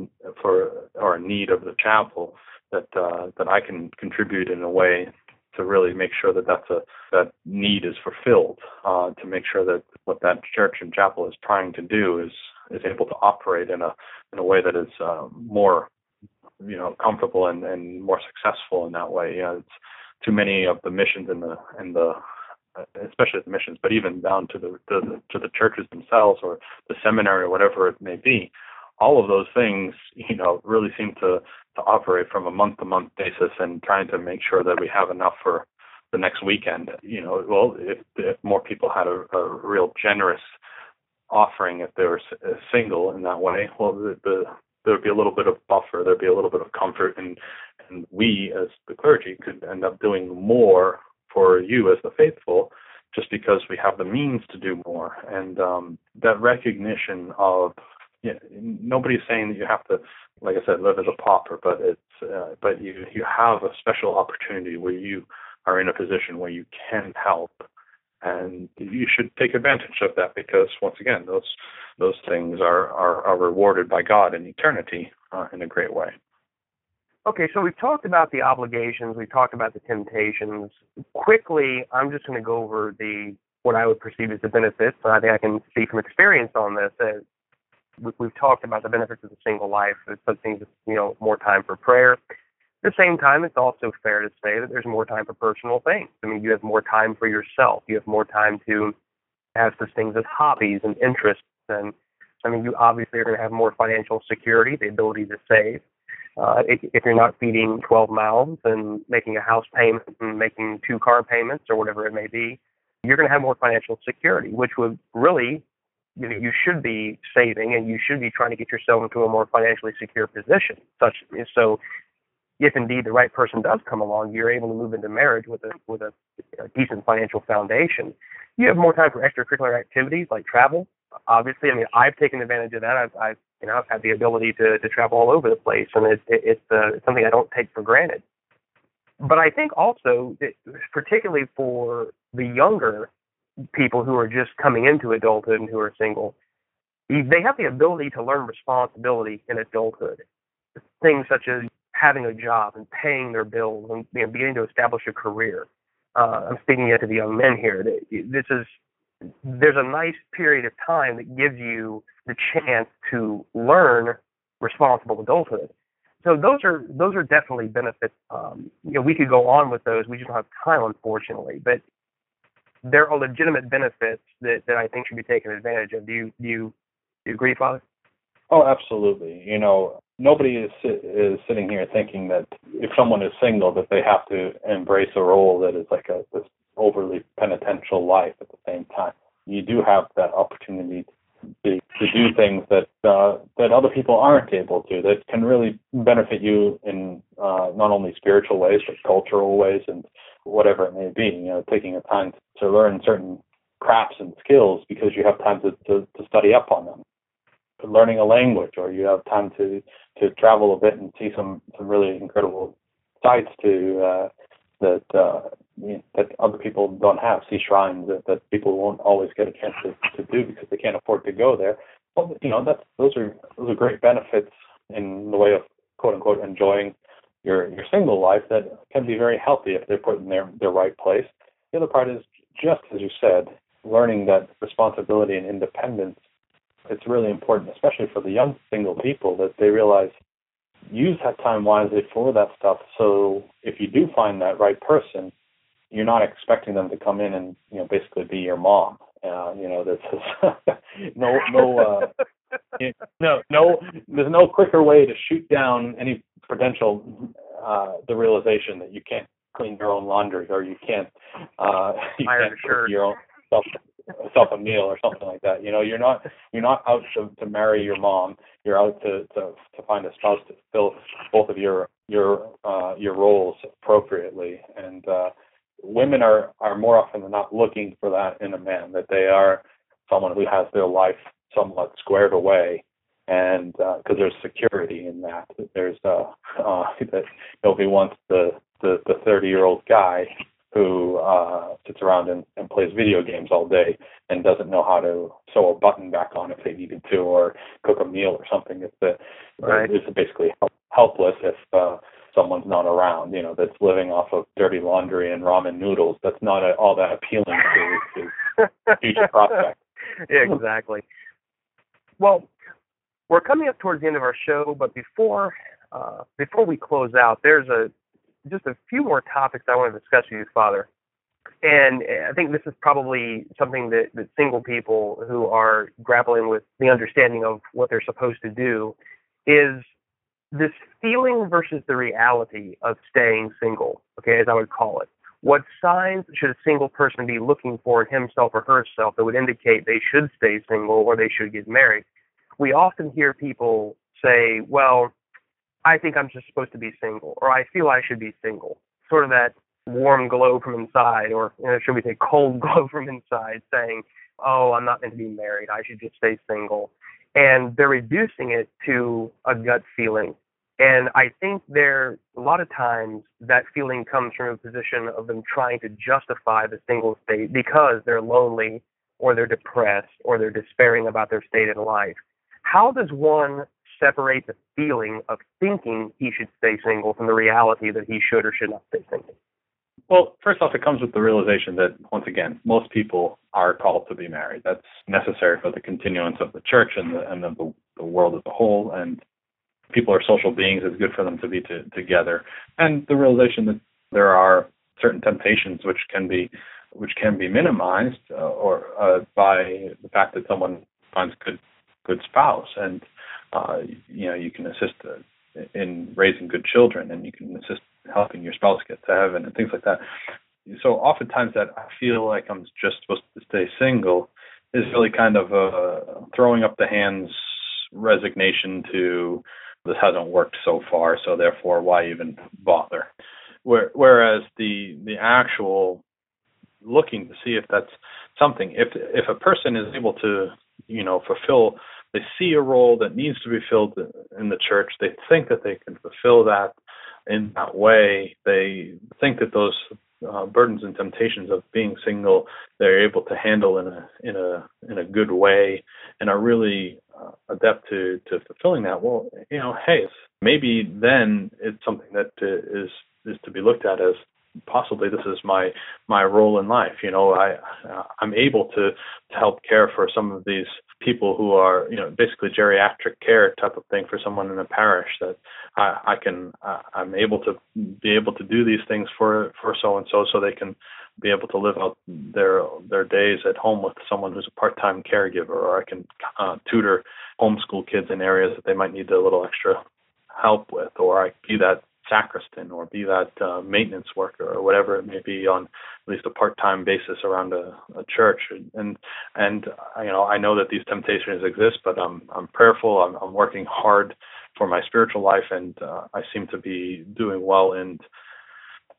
for or a need of the chapel, that uh, that I can contribute in a way to really make sure that that's a that need is fulfilled. Uh, to make sure that what that church and chapel is trying to do is is able to operate in a in a way that is uh, more you know comfortable and, and more successful in that way. Yeah, it's too many of the missions and the and the uh, especially the missions, but even down to the, the to the churches themselves or the seminary or whatever it may be all of those things, you know, really seem to to operate from a month to month basis and trying to make sure that we have enough for the next weekend. You know, well, if, if more people had a, a real generous offering, if they were uh, single in that way, well, the, the there would be a little bit of buffer, there'd be a little bit of comfort, and and we as the clergy could end up doing more for you as the faithful just because we have the means to do more and um, that recognition of yeah, nobody's saying that you have to, like I said, live as a pauper, but it's uh, but you you have a special opportunity where you are in a position where you can help, and you should take advantage of that because once again, those those things are are, are rewarded by God in eternity uh, in a great way. Okay, so we've talked about the obligations, we've talked about the temptations. Quickly, I'm just going to go over the what I would perceive as the benefits. I think I can speak from experience on this. As we've talked about the benefits of the single life. It's something that's, you know, more time for prayer. At the same time, it's also fair to say that there's more time for personal things. I mean, you have more time for yourself. You have more time to have such things as hobbies and interests. And I mean, you obviously are going to have more financial security, the ability to save. Uh, if, if you're not feeding 12 mouths and making a house payment and making two car payments or whatever it may be, you're going to have more financial security, which would really you know you should be saving and you should be trying to get yourself into a more financially secure position. Such so, if indeed the right person does come along, you're able to move into marriage with a with a, a decent financial foundation. You have more time for extracurricular activities like travel. Obviously, I mean I've taken advantage of that. I've, I've you know I've had the ability to to travel all over the place, and it's it, it's uh, something I don't take for granted. But I think also, that particularly for the younger people who are just coming into adulthood and who are single, they have the ability to learn responsibility in adulthood. Things such as having a job and paying their bills and you know, beginning to establish a career. Uh, I'm speaking yet to the young men here. This is there's a nice period of time that gives you the chance to learn responsible adulthood. so those are those are definitely benefits. Um, you know, we could go on with those. We just don't have time, unfortunately. But there are legitimate benefits that, that I think should be taken advantage of. Do you do you, do you agree, Father? Oh, absolutely. You know, nobody is is sitting here thinking that if someone is single that they have to embrace a role that is like a this overly penitential life at the same time. You do have that opportunity to, to do things that uh, that other people aren't able to that can really benefit you in uh, not only spiritual ways but cultural ways and whatever it may be. You know, taking a time to learn certain crafts and skills because you have time to, to, to study up on them. Learning a language, or you have time to to travel a bit and see some some really incredible sites to uh, that uh, you know, that other people don't have. See shrines that, that people won't always get a chance to, to do because they can't afford to go there. Well, you know, that's those are those are great benefits in the way of quote unquote enjoying your your single life that can be very healthy if they're put in their their right place. The other part is just as you said, learning that responsibility and independence. It's really important, especially for the young single people, that they realize use that time wisely for that stuff. So if you do find that right person, you're not expecting them to come in and you know basically be your mom. Uh, you know, there's no no uh, no no there's no quicker way to shoot down any potential uh, the realization that you can't clean your own laundry or you can't uh, you Iron can't your own stuff yourself a meal or something like that. You know, you're not you're not out to, to marry your mom. You're out to, to to find a spouse to fill both of your your uh, your roles appropriately. And uh, women are are more often than not looking for that in a man. That they are someone who has their life somewhat squared away. And because there's security in that, there's uh, uh, that nobody wants the the the 30 year old guy who uh, sits around and, and plays video games all day and doesn't know how to sew a button back on if they needed to or cook a meal or something. It's the Right. it's basically help, helpless if uh, someone's not around. You know, that's living off of dirty laundry and ramen noodles. That's not a, all that appealing to, to future prospects. exactly. Well, we're coming up towards the end of our show, but before uh, before we close out, there's a just a few more topics I want to discuss with you, Father. And eh, I think this is probably something that, that single people who are grappling with the understanding of what they're supposed to do is this feeling versus the reality of staying single, okay, as I would call it. What signs should a single person be looking for in himself or herself that would indicate they should stay single or they should get married? We often hear people say, well, I think I'm just supposed to be single, or I feel I should be single. Sort of that warm glow from inside, or you know, should we say cold glow from inside, saying, "Oh, I'm not meant to be married. I should just stay single," and they're reducing it to a gut feeling. And I think there, a lot of times, that feeling comes from a position of them trying to justify the single state because they're lonely, or they're depressed, or they're despairing about their state in life. How does one separate the feeling of thinking he should stay single from the reality that he should or should not stay single? Well, first off, it comes with the realization that, once again, most people are called to be married. That's necessary for the continuance of the church and the, and the, the world as a whole. And people are social beings. It's good for them to be to, together. And the realization that there are certain temptations which can be which can be minimized uh, or uh, by the fact that someone finds good good spouse and uh, you know you can assist uh, in raising good children and you can assist helping your spouse get to heaven and things like that. So oftentimes that I feel like I'm just supposed to stay single is really kind of a throwing up the hands resignation to this hasn't worked so far, so therefore why even bother? Where, whereas the the actual looking to see if that's something if if a person is able to you know fulfill they see a role that needs to be filled in the church. They think that they can fulfill that in that way. They think that those uh, burdens and temptations of being single they're able to handle in a in a in a good way and are really uh, adept to to fulfilling that. Well you know hey maybe then it's something that is is to be looked at as possibly this is my my role in life. You know, I uh, I'm able to to help care for some of these people who are you know basically geriatric care type of thing for someone in a parish that I, I can uh, I'm able to be able to do these things for for so and so so they can be able to live out their their days at home with someone who's a part-time caregiver or I can uh, tutor homeschool kids in areas that they might need a little extra help with or I be that sacristan or be that uh, maintenance worker or whatever it may be on at least a part-time basis around a, a church. And and you know I know that these temptations exist but I'm I'm prayerful. I'm I'm working hard for my spiritual life and uh, I seem to be doing well in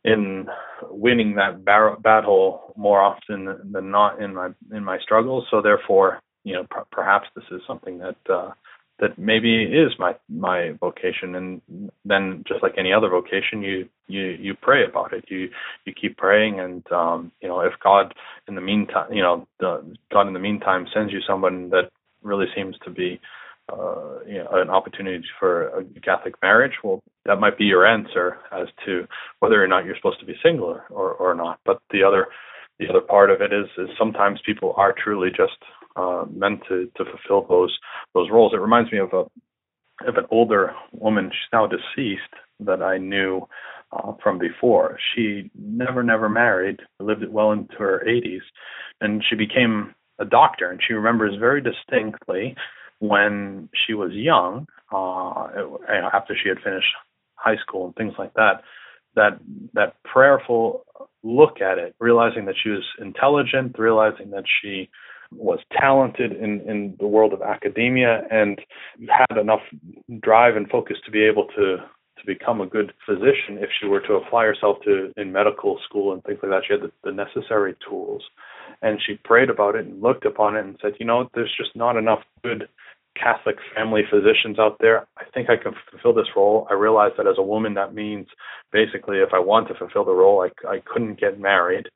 in winning that bar- battle more often than not in my in my struggles. So therefore you know pr- perhaps this is something that uh, that maybe is my my vocation. And then just like any other vocation you you you pray about it. You you keep praying and um you know if god in the meantime you know the god in the meantime sends you someone that really seems to be uh you know an opportunity for a catholic marriage well that might be your answer as to whether or not you're supposed to be single or or, or not. But the other the other part of it is is sometimes people are truly just uh, meant to to fulfill those those roles. It reminds me of a of an older woman. She's now deceased that I knew uh, from before. She never never married, lived well into her 80s, and she became a doctor. And she remembers very distinctly when she was young, uh, after she had finished high school and things like that, that that prayerful look at it, realizing that she was intelligent, realizing that she was talented in, in the world of academia and had enough drive and focus to be able to to become a good physician if she were to apply herself to in medical school and things like that. She had the, the necessary tools. And she prayed about it and looked upon it and said, you know, there's just not enough good Catholic family physicians out there. I think I can fulfill this role. I realize that as a woman, that means basically if I want to fulfill the role, I, I couldn't get married,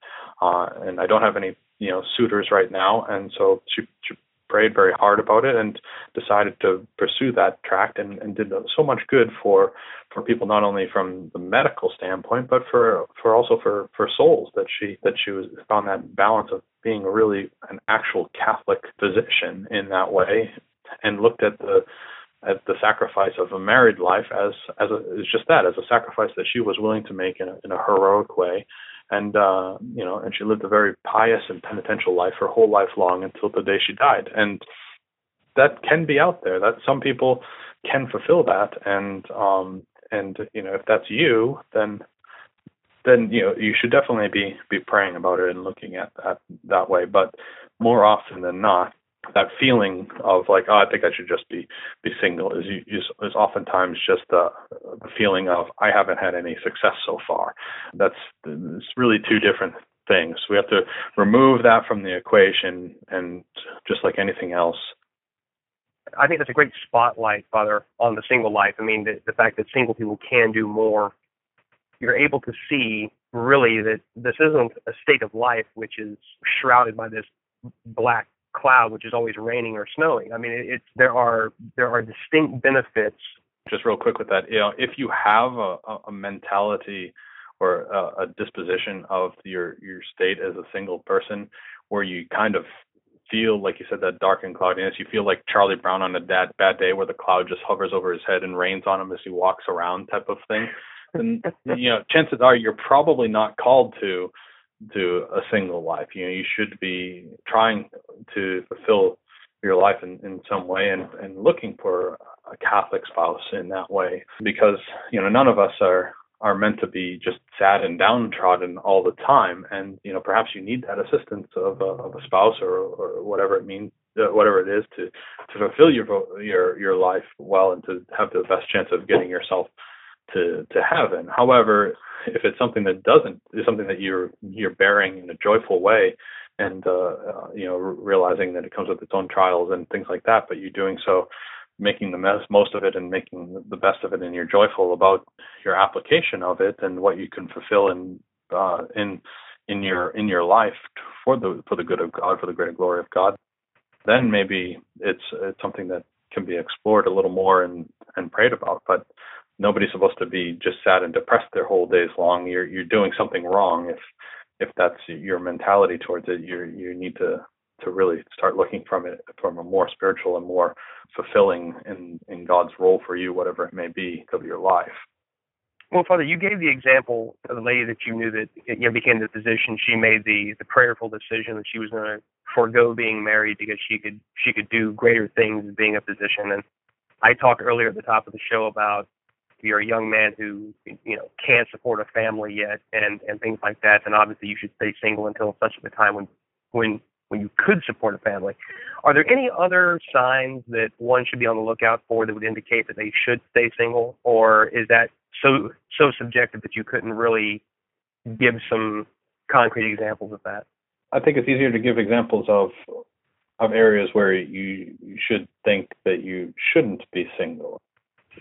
uh, and I don't have any you know suitors right now. And so she, she prayed very hard about it and decided to pursue that track and, and did so much good for for people not only from the medical standpoint but for for also for for souls that she that she was found that balance of being really an actual Catholic physician in that way and looked at the at the sacrifice of a married life as as a, as just that as a sacrifice that she was willing to make in a, in a heroic way and uh, you know, and she lived a very pious and penitential life her whole life long until the day she died. And that can be out there. That some people can fulfill that, and um, and you know, if that's you, then then you know you should definitely be be praying about it and looking at that that way. But more often than not, that feeling of like, oh, I think I should just be be single is is, is oftentimes just the, the feeling of I haven't had any success so far. That's it's really two different things. We have to remove that from the equation, and just like anything else. I think that's a great spotlight, Father, on the single life. I mean, the, the fact that single people can do more. You're able to see really that this isn't a state of life which is shrouded by this black cloud, which is always raining or snowing. I mean, it, it's there are there are distinct benefits. Just real quick with that, you know, if you have a, a mentality or a, a disposition of your your state as a single person, where you kind of feel like you said that dark and cloudiness, you feel like Charlie Brown on a bad bad day where the cloud just hovers over his head and rains on him as he walks around, type of thing. Then you know, chances are you're probably not called to to a single life. You know, you should be trying to fulfill your life in, in some way and, and looking for a Catholic spouse in that way because, you know, none of us are are meant to be just sad and downtrodden all the time and you know perhaps you need that assistance of a, of a spouse or, or whatever it means uh, whatever it is to to fulfill your your your life well and to have the best chance of getting yourself to to heaven however if it's something that doesn't is something that you're you're bearing in a joyful way and uh, uh, you know realizing that it comes with its own trials and things like that but you're doing so making the most most of it and making the best of it and you're joyful about your application of it and what you can fulfill in uh, in in your in your life for the for the good of God for the greater glory of God then maybe it's it's something that can be explored a little more and and prayed about. But nobody's supposed to be just sad and depressed their whole days long. You're you're doing something wrong if if that's your mentality towards it. You you need to to really start looking from it from a more spiritual and more fulfilling in in God's role for you, whatever it may be of your life. Well, Father, you gave the example of the lady that you knew that you know became the physician. She made the the prayerful decision that she was going to forego being married because she could she could do greater things being a physician. And I talked earlier at the top of the show about you're a young man who you know can't support a family yet and and things like that, then obviously you should stay single until such a time when when when you could support a family. Are there any other signs that one should be on the lookout for that would indicate that they should stay single, or is that so so subjective that you couldn't really give some concrete examples of that? I think it's easier to give examples of of areas where you, you should think that you shouldn't be single.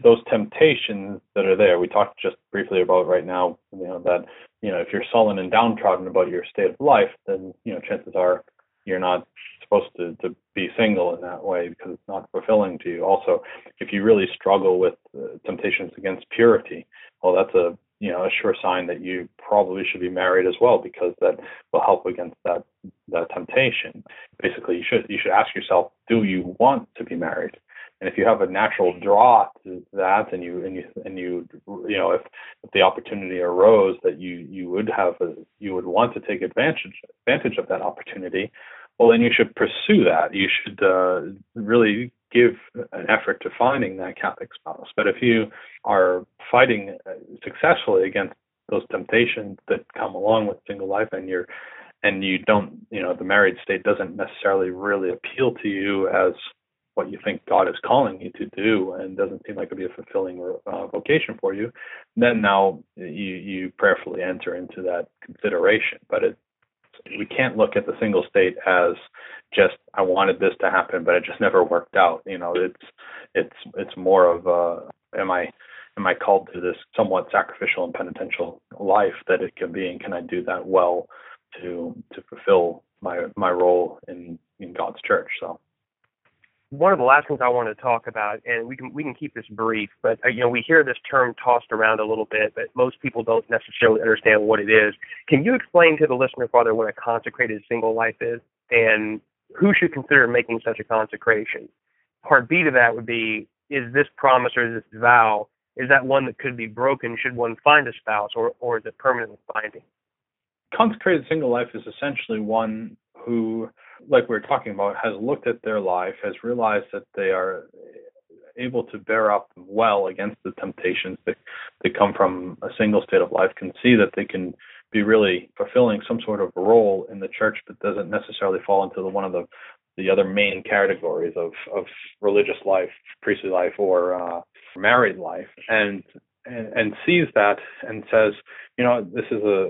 Those temptations that are there, we talked just briefly about right now, you know, that, you know, if you're sullen and downtrodden about your state of life, then, you know, chances are you're not supposed to, to be single in that way because it's not fulfilling to you. Also, if you really struggle with uh, temptations against purity, well, that's a you know a sure sign that you probably should be married as well because that will help against that that temptation. Basically, you should you should ask yourself, do you want to be married? And if you have a natural draw to that, and you and you and you you know if, if the opportunity arose that you you would have a, you would want to take advantage advantage of that opportunity, well then you should pursue that. You should uh, really give an effort to finding that Catholic spouse. But if you are fighting uh, successfully against those temptations that come along with single life, and you're and you don't you know the married state doesn't necessarily really appeal to you as what you think God is calling you to do and doesn't seem like it'd be a fulfilling uh, vocation for you, then now you you prayerfully enter into that consideration. But it we can't look at the single state as just I wanted this to happen, but it just never worked out. You know, it's it's it's more of a am I am I called to this somewhat sacrificial and penitential life that it can be, and can I do that well to to fulfill my my role in in God's church? So one of the last things I want to talk about, and we can we can keep this brief, but uh, you know we hear this term tossed around a little bit, but most people don't necessarily understand what it is. Can you explain to the listener, Father, what a consecrated single life is, and who should consider making such a consecration? Part B to that would be: Is this promise or is this vow is that one that could be broken should one find a spouse, or or is it permanently binding? Consecrated single life is essentially one who like we are talking about, has looked at their life, has realized that they are able to bear up well against the temptations that, that come from a single state of life, can see that they can be really fulfilling some sort of role in the church, but doesn't necessarily fall into the, one of the the other main categories of of religious life, priestly life, or uh, married life, and and, and sees that and says, you know, this is a,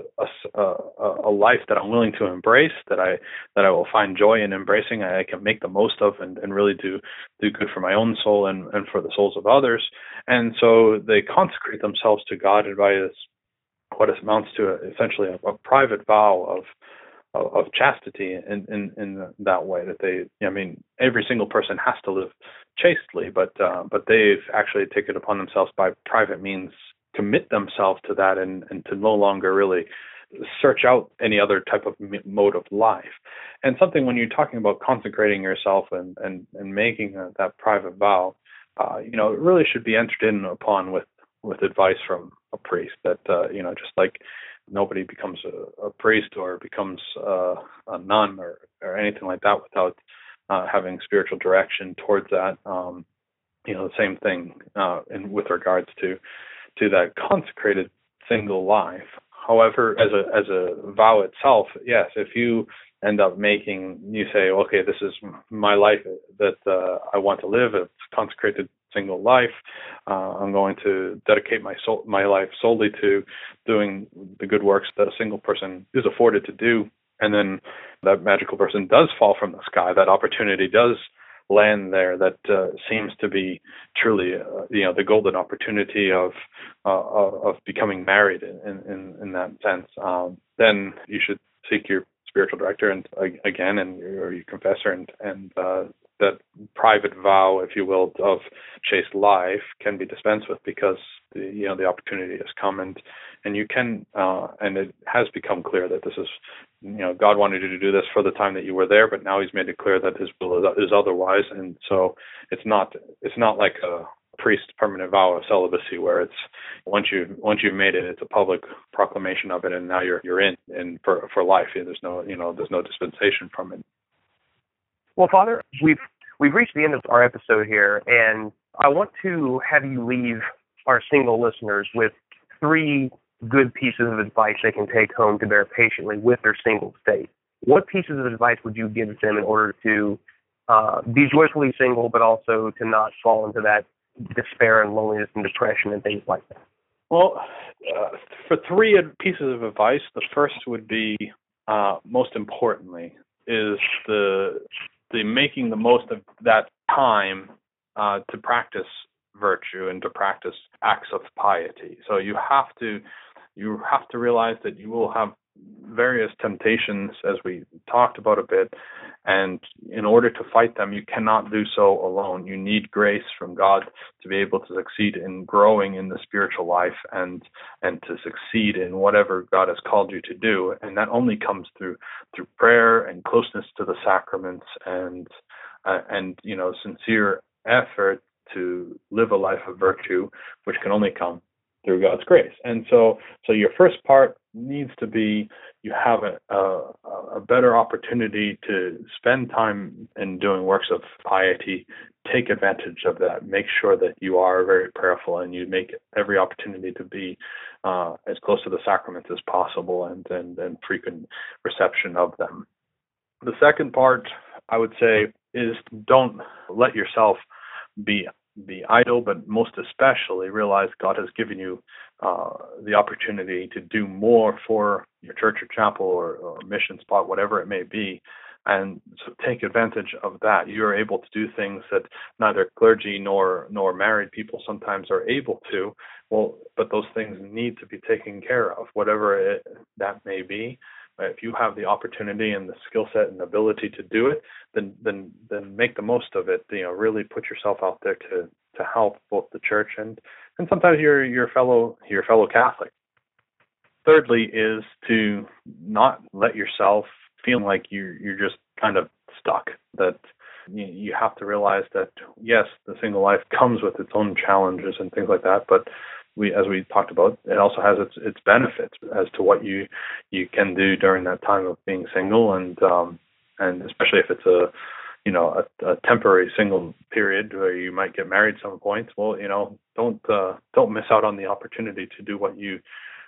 a, a life that I'm willing to embrace, that I that I will find joy in embracing, I can make the most of, and, and really do do good for my own soul and, and for the souls of others. And so they consecrate themselves to God by this, what amounts to a, essentially a, a private vow of of, chastity in, in in that way that they I mean every single person has to live chastely but uh, but they've actually taken upon themselves by private means commit themselves to that and and to no longer really search out any other type of mode of life. And something when you're talking about consecrating yourself and and and making a, that private vow uh, you know it really should be entered in upon with with advice from a priest that uh, you know just like nobody becomes a, a priest or becomes uh, a nun or, or anything like that without uh, having spiritual direction towards that. Um, you know, the same thing uh, in with regards to to that consecrated single life. However, as a as a vow itself, yes, if you end up making you say, okay, this is my life that uh, I want to live. It's consecrated single life. Uh, I'm going to dedicate my soul, my life solely to doing the good works that a single person is afforded to do. And then that magical person does fall from the sky. That opportunity does land there. That uh, seems to be truly, uh, you know, the golden opportunity of uh, of becoming married in in, in that sense. Um, then you should seek your spiritual director and again and or your confessor and and uh, that private vow, if you will, of chaste life can be dispensed with because the you know the opportunity has come and and you can uh, and it has become clear that this is you know God wanted you to do this for the time that you were there, but now He's made it clear that His will is otherwise, and so it's not it's not like a priest permanent vow of celibacy where it's once you once you've made it it's a public proclamation of it and now you're you're in and for for life. There's no you know there's no dispensation from it well father we've we've reached the end of our episode here and i want to have you leave our single listeners with three good pieces of advice they can take home to bear patiently with their single state. What pieces of advice would you give them in order to uh, be joyfully single, but also to not fall into that despair and loneliness and depression and things like that? Well, uh, for three pieces of advice, the first would be uh, most importantly is the the making the most of that time uh, to practice virtue and to practice acts of piety. So you have to you have to realize that you will have various temptations, as we talked about a bit, and in order to fight them, you cannot do so alone. You need grace from God to be able to succeed in growing in the spiritual life and and to succeed in whatever God has called you to do. And that only comes through through prayer and closeness to the sacraments and uh, and you know sincere effort to live a life of virtue, which can only come through God's grace. And so, so your first part needs to be you have a, a, a better opportunity to spend time in doing works of piety. Take advantage of that. Make sure that you are very prayerful and you make every opportunity to be uh, as close to the sacraments as possible and, and, and frequent reception of them. The second part, I would say, is don't let yourself be be idle, but most especially realize God has given you uh, the opportunity to do more for your church or chapel or, or mission spot, whatever it may be. And so take advantage of that. You're able to do things that neither clergy nor nor married people sometimes are able to. Well, but those things need to be taken care of, whatever it, that may be. If you have the opportunity and the skill set and ability to do it, then then then make the most of it. You know, really put yourself out there to to help both the church and and sometimes your your fellow your fellow Catholic. Thirdly, is to not let yourself feel like you you're just kind of stuck. That you, you have to realize that yes, the single life comes with its own challenges and things like that, but we, as we talked about, it also has its its benefits as to what you you can do during that time of being single, and um, and especially if it's a you know a, a temporary single period where you might get married some point. Well, you know, don't uh, don't miss out on the opportunity to do what you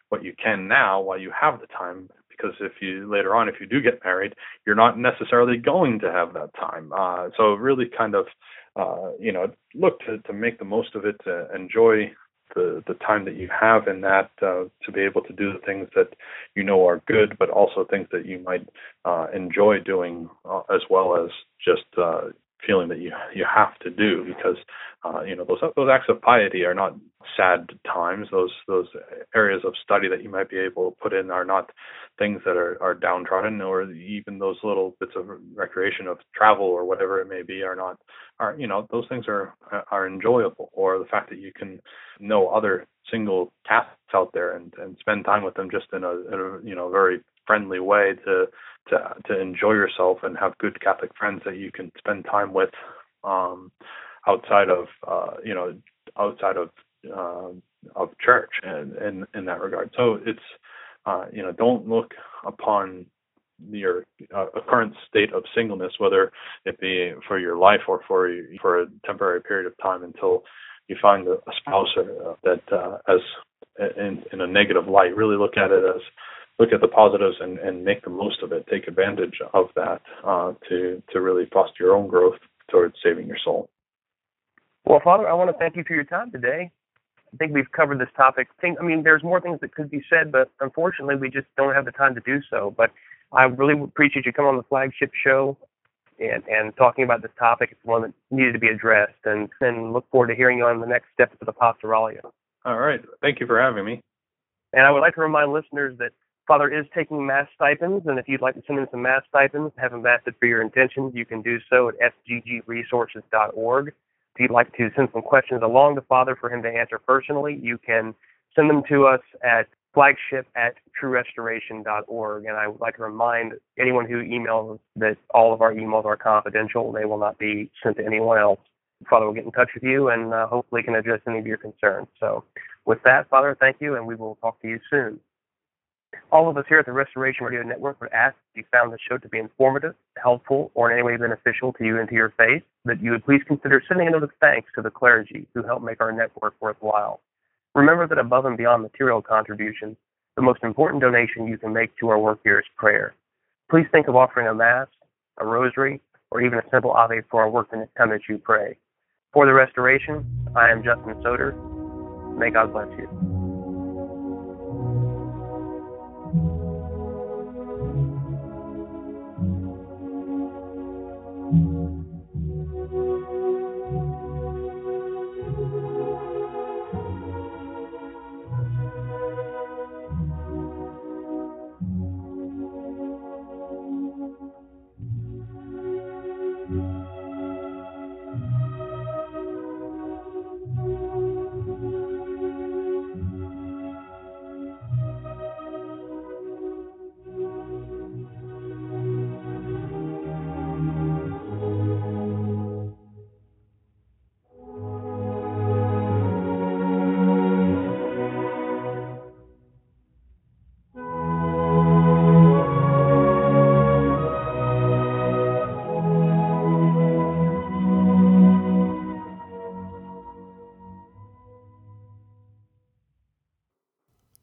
what you can now while you have the time because if you later on if you do get married you're not necessarily going to have that time uh, so really kind of uh, you know look to, to make the most of it to enjoy the the time that you have in that uh, to be able to do the things that you know are good, but also things that you might uh, enjoy doing uh, as well as just uh, feeling that you you have to do because uh, you know those those acts of piety are not sad times. Those those areas of study that you might be able to put in are not things that are, are downtrodden, or even those little bits of recreation of travel or whatever it may be are not are you know those things are are enjoyable. Or the fact that you can know other single Catholics out there and and spend time with them just in a, in a you know very friendly way to to to enjoy yourself and have good Catholic friends that you can spend time with um, outside of uh, you know outside of uh, of church and in in that regard. So it's uh, you know don't look upon your uh, current state of singleness, whether it be for your life or for for a temporary period of time until you find a, spouse uh, that uh, as in, in a negative light. Really look at it as look at the positives and, and make the most of it. Take advantage of that uh, to to really foster your own growth towards saving your soul. Well, Father, I want to thank you for your time today. I think we've covered this topic. I, think, I mean, there's more things that could be said, but unfortunately, we just don't have the time to do so. But I really appreciate you coming on the flagship show and, and talking about this topic. It's one that needed to be addressed, and, and look forward to hearing you on the next steps of the Pastoralia. All right. Thank you for having me. And I would like to remind listeners that Father is taking Mass stipends, and if you'd like to send in some Mass stipends, have them vested for your intentions, you can do so at sggresources.org. If you'd like to send some questions along to Father for him to answer personally, you can send them to us at flagship at truerestoration.org. And I would like to remind anyone who emails that all of our emails are confidential. They will not be sent to anyone else. Father will get in touch with you and uh, hopefully can address any of your concerns. So, with that, Father, thank you, and we will talk to you soon. All of us here at the Restoration Radio Network would ask if you found the show to be informative, helpful, or in any way beneficial to you and to your faith, that you would please consider sending a note of thanks to the clergy who help make our network worthwhile. Remember that above and beyond material contributions, the most important donation you can make to our work here is prayer. Please think of offering a Mass, a Rosary, or even a simple Ave for our work the next time that you pray. For the Restoration, I am Justin Soder. May God bless you.